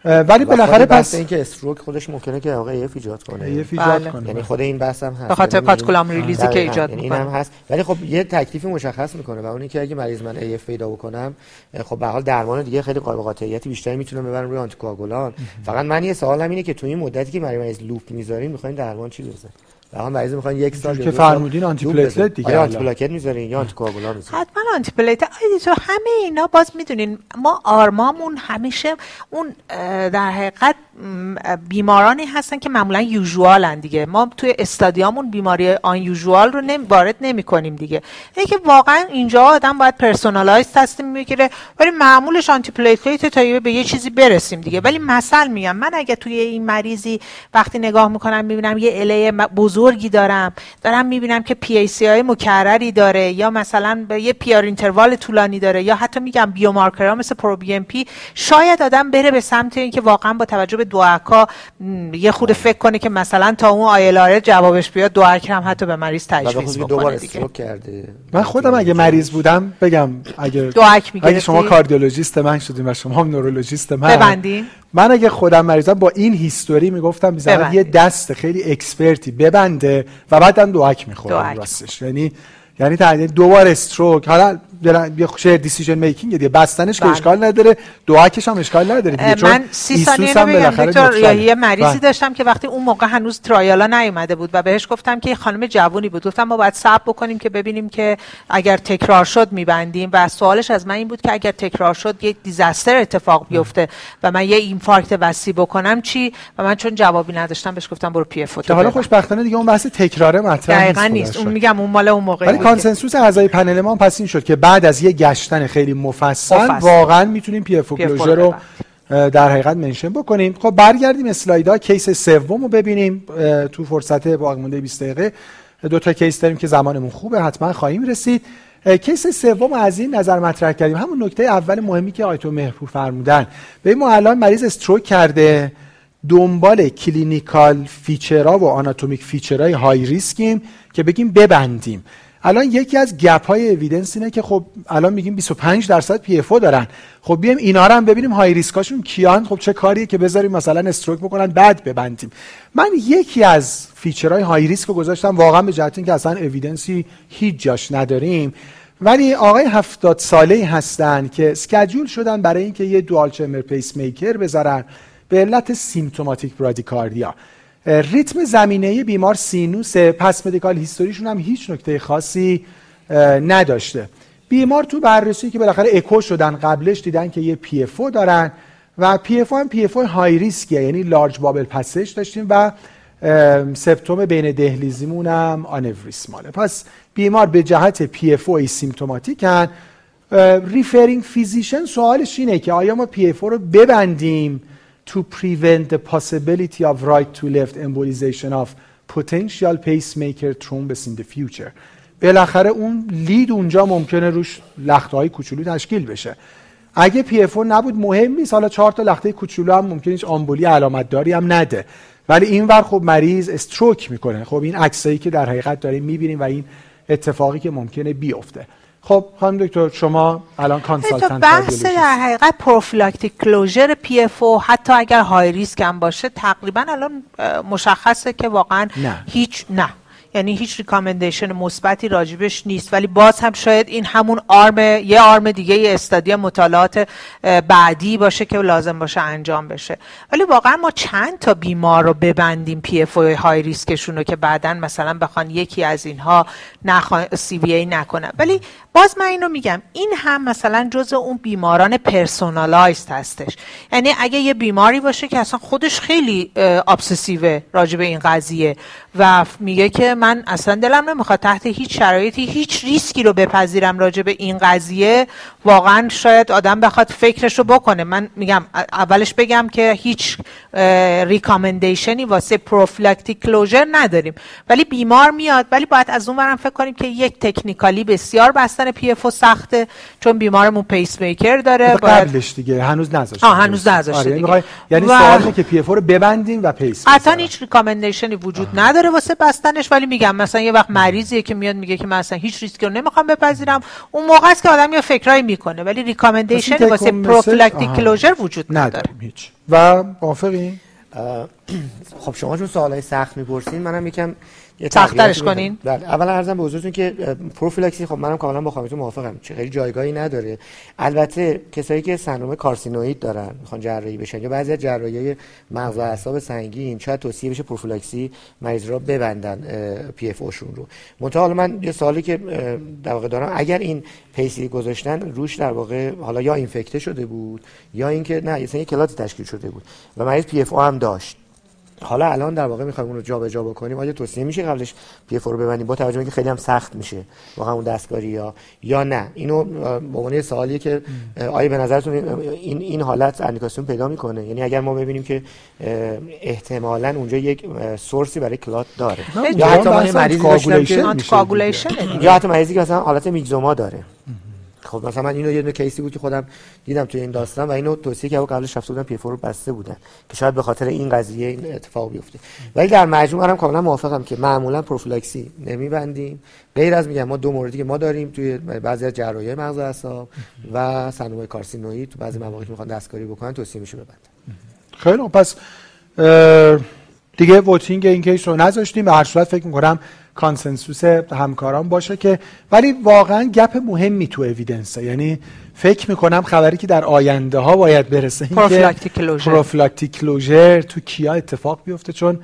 ولی بالاخره پس این که stroke خودش ممکنه که آقا AF ایجاد کنه AF ایجاد بله. کنه یعنی خود این بحث هم هست به خاطر یعنی catecholamine release ی که دقیقاً. ایجاد یعنی این می‌کنه. هم هست ولی خب یه تکلیفی مشخص می‌کنه و اونی که اگه مریض من AF پیدا بکنم خب به هر حال درمان دیگه خیلی قابل قاطعیتی بیشتری می‌تونم ببرم روی anticoagulant فقط من یه سوالم اینه که تو این مدتی که مریض loop می‌ذارین می‌خواین درمان چی بزنین حال مریض می‌خواین یک سال که فرمودین antiplatelet. دیگه آیا الان. آنتی پلاکت می‌ذارین یا anticoagulant می‌ذارین. حتما آنتی تو همه اینا باز می‌دونین ما آرمامون همیشه اون در حقیقت بیمارانی هستن که معمولا یوزوالن دیگه. ما توی استادیامون بیماری آن یوزوال رو نمی وارد نمی کنیم دیگه. اینه که واقعا اینجا آدم باید پرسونالایز تصمیم می‌گیره ولی معمولش آنتی پلیتلیت تا به یه چیزی برسیم دیگه. ولی مثل میگم من اگه توی این مریضی وقتی نگاه می‌کنم می‌بینم یه اله بزرگی دارم. دارم می‌بینم که پی ای سی های مکرری داره یا مثلا به یه پی آر اینتروال طولانی داره یا حتی میگم بیومارکرها مثل پرو بی ام پی شاید آدم بره به سمت اینکه واقعا با توجه به دعاکا یه خود فکر کنه که مثلا تا اون آیلاره جوابش بیاد دعاک هم حتی به مریض بکنه دیگه. کرده. من خودم اگه مریض بودم بگم اگه اگه شما کاردیولوژیست من شدیم و شما هم نورولوژیست من ببندین من اگه خودم مریضم با این history می‌گفتم بزنم یه دست خیلی expert ی ببنده و بعدم DOAC می‌خورم راستش. یعنی یعنی دوبار stroke. حالا یه shared decision making دیگه. بستنش که بله. اشکال نداره. DOAC ش هم اشکال نداره دیگه. من سی ثانیه بگم. دکتر یا یه مریضی بله. داشتم که وقتی اون موقع هنوز trial ا نیومده بود و بهش گفتم که خانم جوونی بود. گفتم ما باید صبر بکنیم که ببینیم که اگر تکرار شد میبندیم. و سوالش از من این بود که اگر تکرار شد یه disaster اتفاق بیفته و من یه infarct وسیع بکنم چی؟ و من چون جوابی نداشتم بهش گفتم برو PFO حالا خوشبختانه دیگه اون بحث تکراره مطرح نیست اون میگم اون مال اون موقع ولی consensus اعضای پنل ما پس این شد که بعد از یه گشتن خیلی مفصل, مفصل. واقعا می‌تونیم PFO رو در حقیقت mention بکنیم. خب برگردیم اسلایدها case سوم رو ببینیم تو فرصت باقی مونده 20 دقیقه. دو تا case داریم که زمانمون خوبه حتما خواهیم رسید. case سوم از این نظر مطرح کردیم. همون نکته اول مهمی که آیتو مهرپور فرمودن. به ما الان مریض stroke کرده دنبال clinical feature ها و anatomic feature های high risk یم که بگیم ببندیم. الان یکی از gap های evidence اینه که خب الان میگیم 25 درصد PFO دارن. خب بیایم اینا رو هم ببینیم high risk اشون کیان. خب چه کاریه که بذاریم مثلا stroke بکنن بعد ببندیم. من یکی از feature های high risk رو گذاشتم. واقعا به جهت اینکه اصلا evidence ی هیچ جاش نداریم. ولی آقای هفتاد ساله هستن که schedule شدن برای اینکه یه dual chamber pacemaker بذارن به علت symptomatic bradycardia ریتم زمینه بیمار sinus past medical history شون هم هیچ نکته خاصی نداشته. بیمار تو بررسی که بالاخره اکو شدن قبلش دیدن که یه PFO دارن و PFO هم PFO high risk یه یعنی large bubble passage داشتیم و septum بین دهلیزیمون هم aneurysmal ه پس بیمار به جهت PFO asymptomatic ن referring physician سوالش اینه که آیا ما PFO رو ببندیم to prevent the possibility of right to left embolization of potential pacemaker thrombus in the future. بالاخره اون lead اونجا ممکنه روش لخته های کوچولو تشکیل بشه. اگه PFO نبود مهم نیست. حالا چهار تا لخته کوچولو هم ممکنه هیچ آمبولی علامت داری هم نده. ولی این ور خب مریض stroke می‌کنه. خب این عکسایی که در حقیقت داریم می‌بینیم و این اتفاقی که ممکنه بیفته. خب خانم دکتر شما الان consultant بحث در حقیقت prophylactic closure PFO حتی اگر high risk هم باشه تقریبا الان مشخصه که واقعا نه. هیچ نه یعنی هیچ recommendation مثبتی راجبش نیست. ولی باز هم شاید این همون arm یه arm دیگه یه study مطالعات بعدی باشه که لازم باشه انجام بشه. ولی واقعا ما چند تا بیمار رو ببندیم PFO high risk شون رو که بعدا مثلا بخوان یکی از اینها نخوان CVA نکنه ولی باز من اینو میگم این هم مثلا جز اون بیماران personalized هستش. یعنی اگه یه بیماری باشه که اصلا خودش خیلی obsessive راجب این قضیه و میگه که من اصلا دلم نمی‌خواد تحت هیچ شرایطی هیچ ریسکی رو بپذیرم راجع به این قضیه. واقعا شاید آدم بخواد فکرش رو بکنه. من میگم اولش بگم که هیچ recommendation ی واسه prophylactic closure نداریم. ولی بیمار میاد. ولی باید از اون ور هم فکر کنیم که یک technically بسیار بستن PFO سخته چون بیمارمون پیس میکر داره قبلش دیگه. هنوز نذاشته هنوز نذاشته آره یعنی سوال که PFO رو ببندیم و pace اصلا هیچ recommendation ی وجود نداره. واسه بستنش ولی میگم مثلا یه وقت مریضیه که میاد میگه که من اصلا هیچ ریسکی رو نمی‌خوام بپذیرم. اون موقع است که آدم یه فکرایی می‌کنه ولی recommendation واسه prophylactic closure وجود نداره. هیچ. و موافقی؟ خب شما چون سوالای سخت می‌پرسین منم یکم سخت‌ترش کنین؟ بله. اولا عرضم به حضورتون که پروفیلاکسی خب منم کاملا با خانم دکتر موافقم. خیلی جایگاهی نداره. البته کسایی که سندروم کارسینوئید دارن می‌خوان جراحی بشن یا بعضی از جراحی‌های مغز و اعصاب سنگین شاید توصیه بشه پروفیلاکسی مریض را ببندن PFO شون رو. منتها من یه سوالی که در واقع دارم اگر این pace ی گذاشتن روش در واقع حالا یا infected شده بود یا اینکه نه یه clot ی تشکیل شده بود و مریض PFO هم داشت. حالا الان در واقع می‌خوایم اون رو جابجا بکنیم. آیا توصیه میشه قبلش PFO رو ببندیم؟ با توجه به خیلی هم سخت میشه واقعا اون دستکاری یا یا نه. اینو به عنوان سوالیه که آیا به نظرتون این این حالت اندیکاسیون پیدا می‌کنه؟ یعنی اگر ما ببینیم که احتمالا اونجا یک سورسی برای کلات داره. یا حتی مریضی داشتیم یا حتی مریضی که مثلا حالت میگزوما داره. خب مثلا من اینو یه کیسی بود که خودم دیدم توی این داستان و اینو توصیه که قبلش رفته بودن پی رو بسته بودن که شاید به خاطر این قضیه این اتفاق بیفته. ولی در مجموع هم کاملا موافقم که معمولا پروفیلاکسی نمیبندیم. غیر از میگم ما دو موردی که ما داریم توی بعضی از جراحی مغز اعصاب و سنوم کارسینوئی تو بعضی مواقع می‌خوان دستکاری بکنن توصیه میشه ببندن. خیلی پس دیگه voting این case رو نذاشتیم. به هر صورت فکر می‌کنم consensus همکاران باشه که ولی واقعا gap مهمی تو evidence ه یعنی فکر می‌کنم خبری که در آینده ها باید برسه prophylactic closure تو کیا اتفاق بیفته؟ چون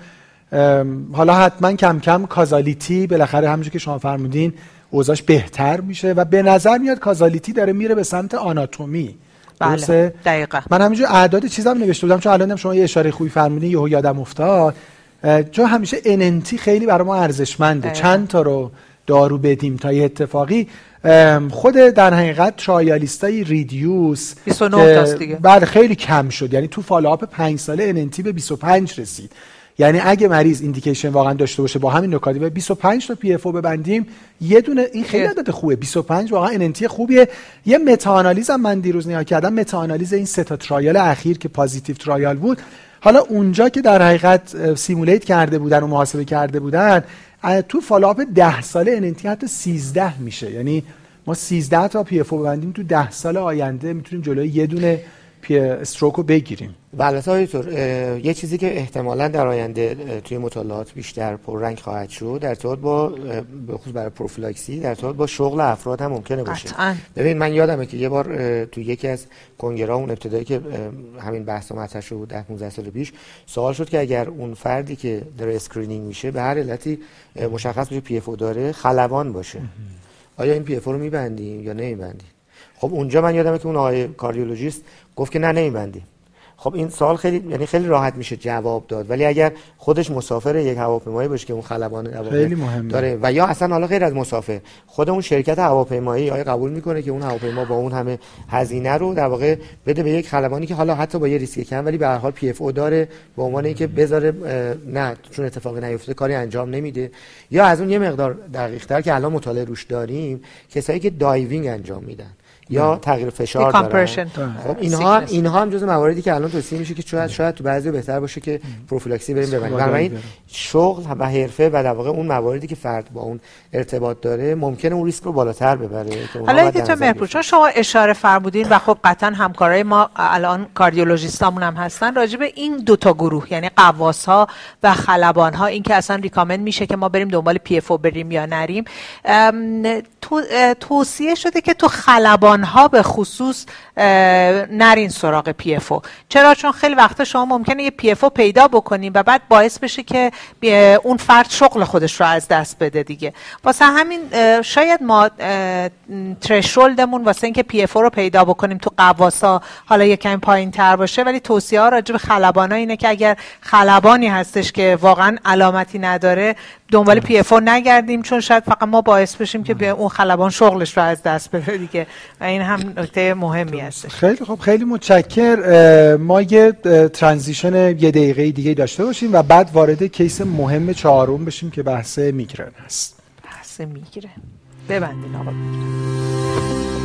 حالا حتما کم کم causality بالاخره همونجور که شما فرمودین اوضاعش بهتر میشه و به نظر میاد causality داره میره به سمت آناتومی. بله دقیقا. من همینجور اعداد چیزام نوشته بودم چون الان شما یه اشاره خوبی فرمودین یهو یادم افتاد. چون همیشه NNT خیلی برای ما ارزشمنده. چند تا رو دارو بدیم تا یه اتفاقی. خود در حقیقت trial study REDUCE 29 تاست دیگه. بعد خیلی کم شد. یعنی تو follow-up 5 ساله NNT به 25 رسید. یعنی اگه مریض indication واقعا داشته باشه با همین نکاتی و 25 تا PFO ببندیم یه دونه این خیلی عدد خوبه. 25 واقعا NNT خوبیه. یه meta-analysis هم من دیروز نگاه کردم. meta-analysis این سه تا trial اخیر که positive trial بود. حالا اونجا که در حقیقت simulate کرده بودن و محاسبه کرده بودن تو follow-up 10 ساله NNT حتی 13 میشه. یعنی ما 13 تا PFO ببندیم تو 10 سال آینده می‌تونیم جلوی یه دونه پی stroke رو بگیریم. و البته یه چیزی که احتمالا در آینده توی مطالعات بیشتر پررنگ خواهد شد در ارتباط با به خصوص برای پروفیلاکسی در ارتباط با شغل افراد هم ممکنه باشه. ببین من یادمه که یه بار توی یکی از کنگره اون ابتدایی که همین بحث مطرح شد 10 15 سال پیش سوال شد که اگر اون فردی که داره screening میشه به هر علتی مشخص بشه PFO داره خلبان باشه. آیا این PFO رو میبندیم یا نمیبندیم؟ خب اونجا من یادمه که اون آقای کاردیولوژیست گفت که نه نمیبندیم. خب این سوال خیلی یعنی خیلی راحت میشه جواب داد. ولی اگر خودش مسافر یک هواپیمایی باشه که اون خلبان خیلی مهمه. داره و یا اصلا حالا غیر از مسافر خود اون شرکت هواپیمایی آیا قبول می‌کنه که اون هواپیما با اون همه هزینه رو در واقع بده به یک خلبانی که حالا حتی با یه ریسک کم ولی به هر حال PFO داره به عنوان اینکه بذاره نه چون اتفاقی نیفته کاری انجام نمیده. یا از اون یه مقدار دقیق تر که الان مطالعه روش داریم کسایی که diving انجام میدن. یا تغییر فشار دارن. خب اینها اینها هم جزء مواردی که الان توصیه میشه که شاید شاید تو بعضی بهتر باشه که پروفیلاکسی بریم ببندیم. بنابراین شغل و حرفه و در واقع اون مواردی که فرد با اون ارتباط داره ممکنه اون ریسک رو بالاتر ببره حالا آقای دکتر مهرپور شما اشاره فرمودین و خب قطعا همکارای ما الان کاردیولوژیستامون هم هستن راجع به این دو تا گروه یعنی غواص ها و خلبان ها این که اصلا recommend میشه که ما بریم دنبال PFO بریم یا نریم. تو توصیه شده که تو خلبان ها به خصوص نرین سراغ PFO چرا؟ چون خیلی وقتا شما ممکنه یه PFO پیدا بکنیم و بعد باعث بشه که اون فرد شغل خودش رو از دست بده دیگه. واسه همین شاید ما threshold مون واسه اینکه PFO رو پیدا بکنیم تو غواصا حالا یکم پایین تر باشه ولی توصیه ها راجع به خلبان اینه که اگر خلبانی هستش که واقعا علامتی نداره دنبال PFO نگردیم چون شاید فقط ما باعث بشیم که به اون خلبان شغلش رو از دست بده دیگه. و این هم نکته مهمی هستش. خیلی خب خیلی متشکر ما یه ترانزیشن یه دقیقه دیگه داشته باشیم و بعد وارد کیس مهم چهارم بشیم که بحث میگرن هست. بحث میگرن ببندین آقا. خب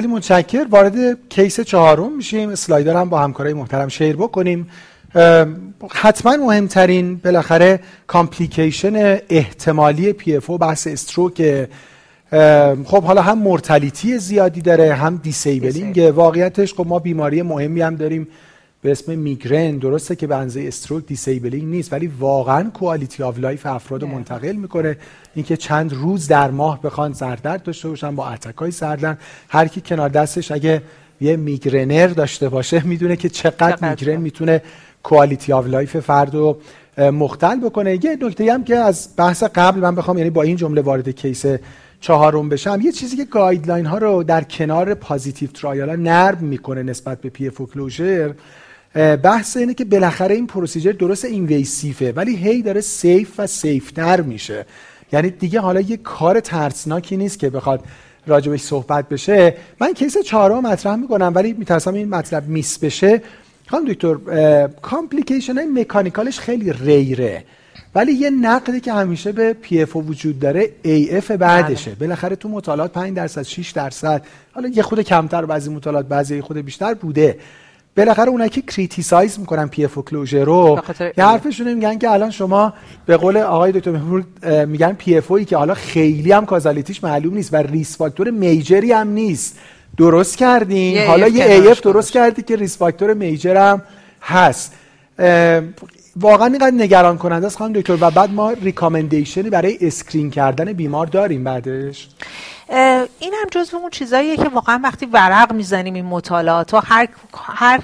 خیلی متشکر. وارد case چهارم میشیم. اسلاید رو هم با همکارای محترم share بکنیم. حتما مهمترین بالاخره complication احتمالی PFO بحث stroke. خب حالا هم mortality زیادی داره هم disabling واقعیتش خب ما بیماری مهمی هم داریم. به اسم میگرن. درسته که به اندازه stroke disabling نیست ولی واقعا quality of life افراد مختل می‌کنه. اینکه چند روز در ماه بخوان سردرد داشته باشن با attack های سردرد هر کی کنار دستش اگه یه migraineur داشته باشه می‌دونه که چقدر میگرن می‌تونه quality of life فرد رو مختل بکنه. یه نکته هم که از بحث قبل من بخوام یعنی با این جمله وارد case چهارم بشم یه چیزی که guideline ها رو در کنار positive trial نرم می‌کنه نسبت به PFO بحث اینه که بالاخره این procedure درست invasive ه ولی هی داره safe و safe تر میشه. یعنی دیگه حالا یه کار ترسناکی نیست که بخواد راجبش صحبت بشه. من case چهارم مطرح می‌کنم ولی میترسم این مطلب miss بشه. خانم دکتر complication های mechanical ش خیلی rare ه ولی یه نقدی که همیشه به PFO وجود داره AF بعدشه. بله. بالاخره تو مطالعات 5 درصد 6 درصد. حالا یه خود کمتر بعضی مطالعات بعضی خود بیشتر بوده. بالاخره اونایی که criticize می‌کنن PFO closure رو یه حرفشون میگن که الان شما به قول آقای دکتر میگن PFO که حالا خیلی هم causality ش معلوم نیست و risk factor major ی هم نیست. درست کردین. حالا یه AF درست کردی که risk factor major هم هست. واقعا اینقدر نگران کننده است خانم دکتر. و بعد ما recommendation ی برای screen کردن بیمار داریم بعدش. این هم جزو اون چیزاییه که واقعا وقتی ورق می‌زنیم این مطالعات و هر هر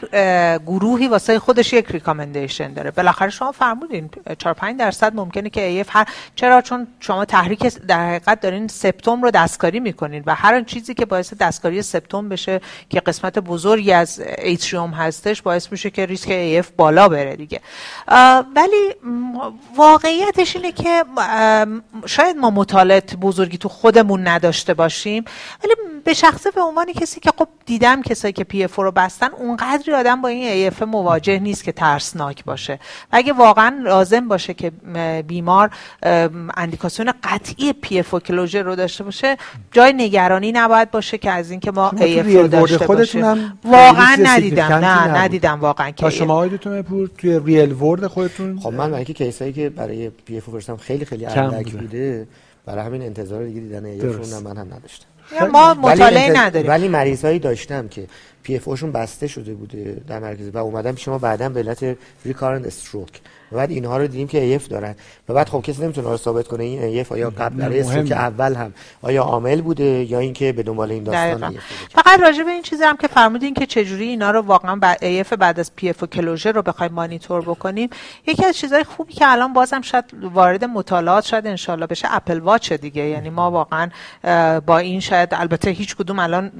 گروهی واسه خودش یک recommendation داره. بالاخره شما فرمودین 4 5 درصد ممکنه که AF هر چرا؟ چون شما تحریک در حقیقت دارین septum رو دستکاری می‌کنین و هر چیزی که باعث دستکاری septum بشه که قسمت بزرگی از atrium هستش باعث میشه که ریسک AF بالا بره دیگه. ولی واقعیتش اینه که شاید ما مطالعات بزرگی تو خودمون نداشته باشیم. ولی به شخصه به عنوان کسی که خب دیدم کسایی که PFO رو بستن اونقدری آدم با این AF مواجه نیست که ترسناک باشه. و اگه واقعا لازم باشه که بیمار اندیکاسیون قطعی PFO closure رو داشته باشه جای نگرانی نباید باشه که از اینکه ما AF رو داشته باشیم. واقعا ندیدم. نه ندیدم واقعا که شما آیدتون پور توی real world خودتون؟ خب من اینکه case ایی که برای PFO خیلی خیلی اندک بوده برای همین انتظار دیگه دیدن AF شون من هم نداشتم. ما مطالعه نداریم. ولی مریض هایی داشتم که PFO شون بسته شده بوده در مرکز و اومدن پیش ما بعدا به علت recurrent stroke. و بعد اینها رو دیدیم که AF دارن. و بعد خب کسی نمی‌تونه رو ثابت کنه. این AF آیا قبل برای stroke اول هم آیا عامل بوده یا اینکه به دنبال این داستان فقط راجع به این چیزی هم که فرمودین که چجوری اینا رو واقعا بعد AF بعد از PFO و closure رو بخوایم مانیتور بکنیم یکی از چیزهای خوبی که الان بازم شاید وارد مطالعات شاید انشالله بشه Apple Watch دیگه. یعنی ما واقعا با این شاید البته هیچ کدوم الان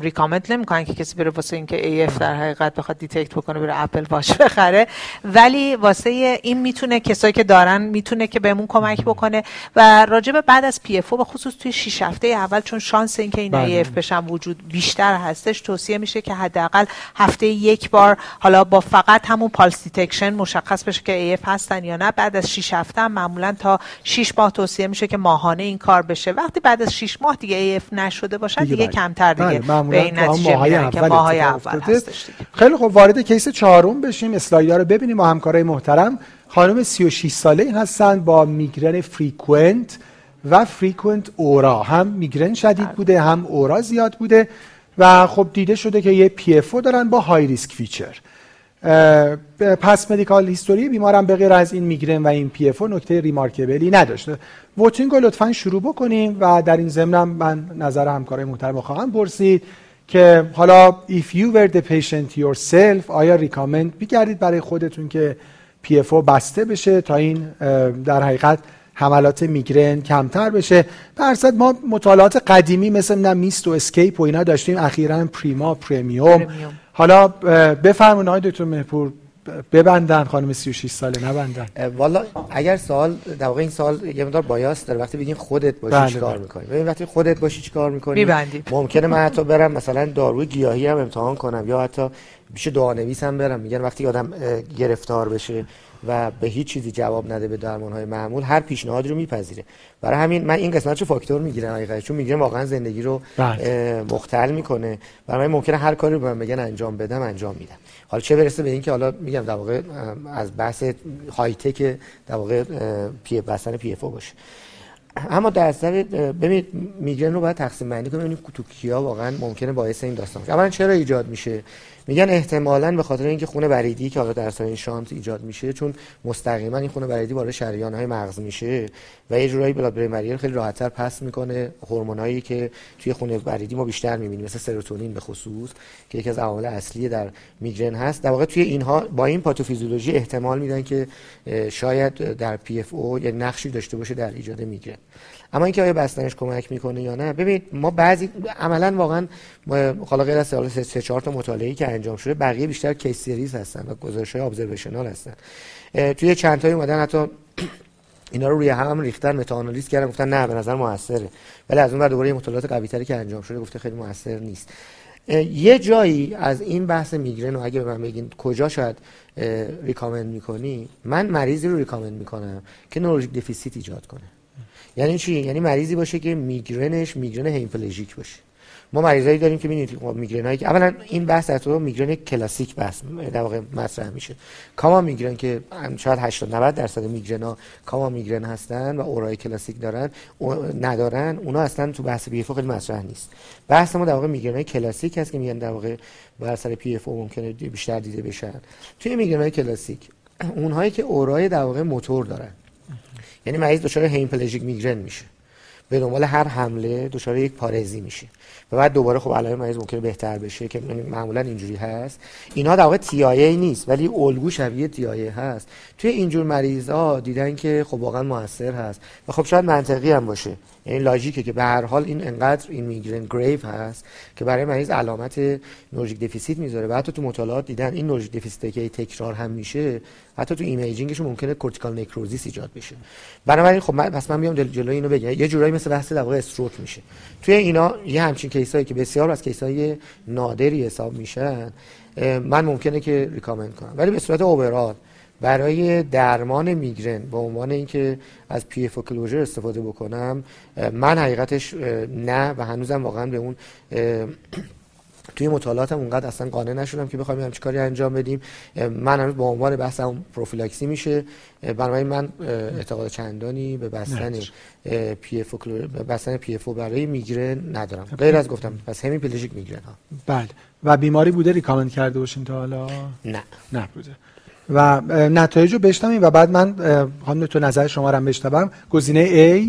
recommend نمی‌کنن که کسی بره واسه اینکه AF در حقیقت بخواد detect بکنه بره Apple Watch بخره. ولی واسه این می‌تونه کسایی که دارن می‌تونه که بهمون کمک بکنه و راجب بعد از PFO به خصوص توی 6 هفته اول چون شانس اینکه این AF بشن وجود بیشتر هستش توصیه میشه که حداقل هفته یک بار حالا با فقط همون pulse detection مشخص بشه که AF هستن یا نه. بعد از 6 هفته هم معمولا تا 6 ماه توصیه میشه که ماهانه این کار بشه. وقتی بعد از 6 ماه دیگه AF نشده باشه دیگه, دیگه کمتر دیگه بله، به این نتیجه ماهای اول هستش دیگه. خیلی خب وارد case چهارم بشیم. اسلاید رو ببینیم با همکارای محترم خانم 36 ساله هستند با میگرن frequent و frequent aura. هم میگرن شدید بوده هم aura زیاد بوده و خب دیده شده که یه PFO دارن با high risk feature پس medical history بیمارم به غیر از این میگرن و این PFO نکته remarkable ی نداشته. voting رو لطفا شروع بکنیم و در این ضمن من نظر همکارای محترم خواهم پرسید که حالا if you were the patient yourself آیا recommend می‌کردید برای خودتون که PFO بسته بشه تا این در حقیقت حملات میگرن کمتر بشه. درصد ما مطالعات قدیمی مثل نه MIST و ESCAPE و اینا داشتیم اخیرا PRIMA PREMIUM, حالا بفرمون آقای دکتر مهپور ببندن خانم 36 ساله نبندن. والا اگر سال در واقع این سال یه مقدار bias داره. وقتی بگین خودت باشی بله چیکار بله. می‌کنی؟ ببین وقتی خودت باشی چیکار می‌کنی؟ می‌بندی. ممکنه من حتی برم مثلا داروی گیاهی هم امتحان کنم یا حتی پیش دعانویس هم برم. میگن وقتی آدم گرفتار بشه و به هیچ چیزی جواب نده به درمان های معمول هر پیشنهادی رو میپذیره. برای همین من این قسمت رو فاکتور می‌گیرم حقیقتا چون میگرن واقعا زندگی رو بله. مختل می‌کنه. برای من ممکنه هر کاری رو به من بگن انجام بدم انجام میدم. حالا چه برسه به اینکه حالا میگم در واقع از بحث های تک در واقع پی بستن PFO باشه. اما در اثر ببینید میگرن رو باید تقسیم بندی کنیم. ببینیم تو کیا واقعا ممکنه باعث این داستان بشه. اولا چرا ایجاد میشه؟ میگن احتمالاً به خاطر اینکه خون وریدی که حالا در اثر این shunt ایجاد میشه چون مستقیما این خون وریدی وارد شریان های مغز میشه و یه جورایی blood brain barrier خیلی راحتتر pass می‌کنه هورمونایی که توی خون وریدی ما بیشتر می‌بینیم مثل سروتونین به خصوص که یکی از عوامل اصلی در میگرن هست. در واقع توی اینها با این پاتوفیزیولوژی احتمال میدن که شاید در PFO یه نقشی داشته باشه در ایجاد میگرن. اما اینکه آیا بستنش کمک می‌کنه یا نه ببینید ما بعضی عملا واقعا حالا غیر از سه چهار تا مطالعه‌ای که انجام شده بقیه بیشتر case series هستن و گزارش‌های observational هستن. توی چند تایی اومدن حتی اینا رو روی هم ریختن متاانالیز کردن گفتن نه به نظر موثره. ولی از اون بعد دوباره مطالعات قوی‌تری که انجام شده گفته خیلی موثر نیست. یه جایی از این بحث میگرن و اگه به من بگین کجا شاید ریکامند می‌کنی من مریضی رو ریکامند می‌کنم که نورولوژیک دفیسیت ایجاد کنه. یعنی چی؟ یعنی مریضی باشه که میگرنش میگرن هیمپلژیک باشه. ما مریضایی داریم که می‌بینید میگرن هایی که اولا این بحث در تو میگرن کلاسیک بحث در واقع مطرح میشه. common migraine که شاید 80 90 درصد میگرن ها common migraine هستن و aura ی کلاسیک دارن aura ندارن اونا اصلا تو بحث PFO خیلی مطرح نیست. بحث ما در واقع میگرن های کلاسیک هست که میگن در واقع بر بستر PFO ممکنه بیشتر دیده بشن. توی میگرن های کلاسیک اونهایی که aura ی در واقع موتور دارن. یعنی مریض دچار hemiplegic migraine میشه. به دنبال هر حمله دچار یک پارزی میشه و بعد دوباره خب علائم مریض ممکنه بهتر بشه که معمولا اینجوری هست. اینا در واقع TIA نیست ولی الگو شبیه TIA هست. توی اینجور مریضا دیدن که خب واقعا موثر هست. و خب شاید منطقی هم باشه. یعنی logic ه که به هر حال این انقدر این میگرن grave هست که برای مریض علامت neurologic deficit می‌ذاره. و حتی تو مطالعات دیدن این neurologic deficit که تکرار هم میشه حتی تو imaging ش ممکنه cortical necrosis ایجاد بشه. بنابراین خب من پس من بیام جلوی اینو بگم. یه جورایی مثل بحث در واقع stroke میشه. توی اینا یه همچین case ایی که بسیار از case ای نادری حساب میشن من ممکنه که recommend کنم. ولی به صورت overall برای درمان میگرن به عنوان اینکه از PFO closure استفاده بکنم من حقیقتش نه و هنوزم واقعا به اون توی مطالعاتم اونقدر اصلا قانع نشدم که بخوایم همچین کاری انجام بدیم. من هنوز به عنوان بحث هم پروفیلاکسی میشه. بنابراین من اعتقاد چندانی به بستن PFO بستن PFO برای میگرن ندارم. غیر از گفتم پس hemiplegic migraine ها. بله. و بیماری بوده recommend کرده باشین تا حالا؟ نه. نبوده و نتایج رو بشنویم و بعد من خانم تو نظر شما رو هم بشنوم. گزینه A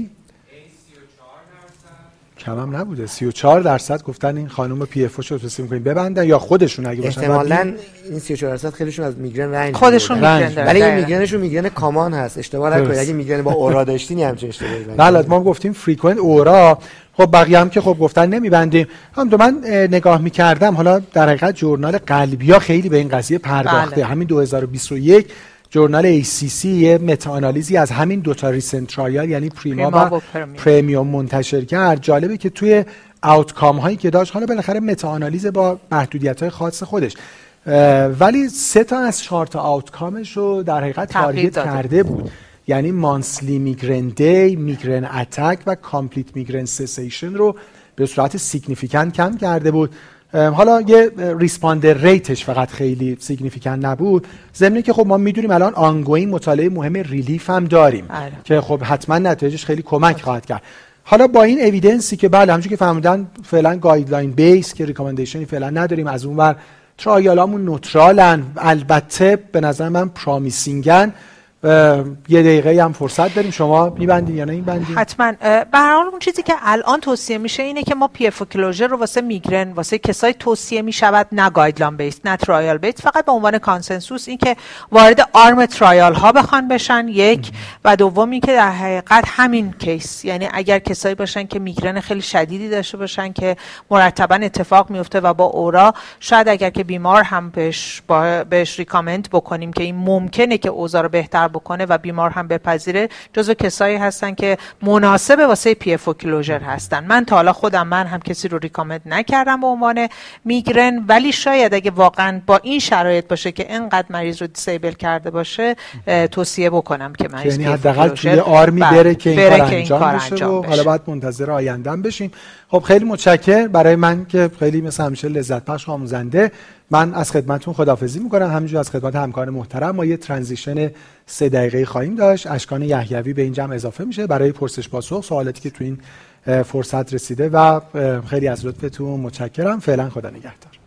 کم هم نبوده 34 درصد گفتن این خانم PFO رو توصیه می‌کنیم ببندن یا خودشون اگه باشن احتمالاً این 34 درصد خیلیشون از میگرن رنج خودشون میگرن ولی این میگرنشون میگرن common هست. اشتباه نکنید. اگه میگرن با aura داشتین همچین اشتباهی بله ما گفتیم frequent aura. خب بقیه هم که خب گفتن نمیبندیم. هم دو من نگاه می‌کردم. حالا در حقیقت journal قلبیا خیلی به این قضیه پرداخته. بله. همین 2021 journal ACC یه meta-analysis ی از همین دوتا recent trial یعنی PRIMA, PRIMA و PREMIUM منتشر کرد. جالبه که توی outcome هایی که داشت حالا بالاخره meta-analysis با محدودیت های خاص خودش. ولی سه تا از چهار تا outcome ش رو در حقیقت target کرده بود. یعنی monthly migraine day migraine attack و complete migraine cessation رو به صورت significant کم کرده بود. حالا یه responder rate ش فقط خیلی significant نبود ضمن که خب ما می‌دونیم الان ongoing مطالعه مهم RELIEF هم داریم آره. که خب حتما نتایجش خیلی کمک. خواهد کرد حالا با این evidence ی که بله همونجوری که فهمیدن فعلا guideline based که recommendation ی فعلا نداریم از اون ور trial امون neutral ن البته به نظر من promising ن یه دقیقه هم فرصت داریم. شما میبندین یا نه میبندین حتما به هر حال اون چیزی که الان توصیه میشه اینه که ما PFO closure رو واسه میگرن واسه کسای توصیه می‌شود نه guideline based نه trial based فقط به عنوان consensus این که وارد arm trial ها بخوان بشن یک. و دومی که در حقیقت همین case. یعنی اگر کسایی باشن که میگرن خیلی شدیدی داشته باشن که مرتبا اتفاق میفته و با aura شاید اگر که بیمار هم بهش بهش recommend بکنیم که این ممکنه که اوضاع رو بهتر بکنه و بیمار هم بپذیره جزو کسایی هستن که مناسب واسه PFO closure هستن. من تا حالا خودم من هم کسی رو recommend نکردم به عنوان میگرن ولی شاید اگه واقعا با این شرایط باشه که اینقدر مریض رو disable کرده باشه توصیه بکنم که مریض یعنی حداقل توی arm ی بره, بره که این بره کار انجام, کار بشه و حالا بعد منتظر آیندهم بشیم. خب خیلی متشکر برای من که خیلی مثل همیشه لذت بخش آموزنده من از خدمتتون خدافزی می‌کنم. همینجور از خدمت همکار محترم ما یه ترانزیشن سه دقیقه خواهیم داشت. اشکان یحیوی به این جمع اضافه میشه. برای پرسش پاسخ سوالاتی که تو این فرصت رسیده و خیلی از لطفتون. متشکرم. فعلا خدا نگهدار.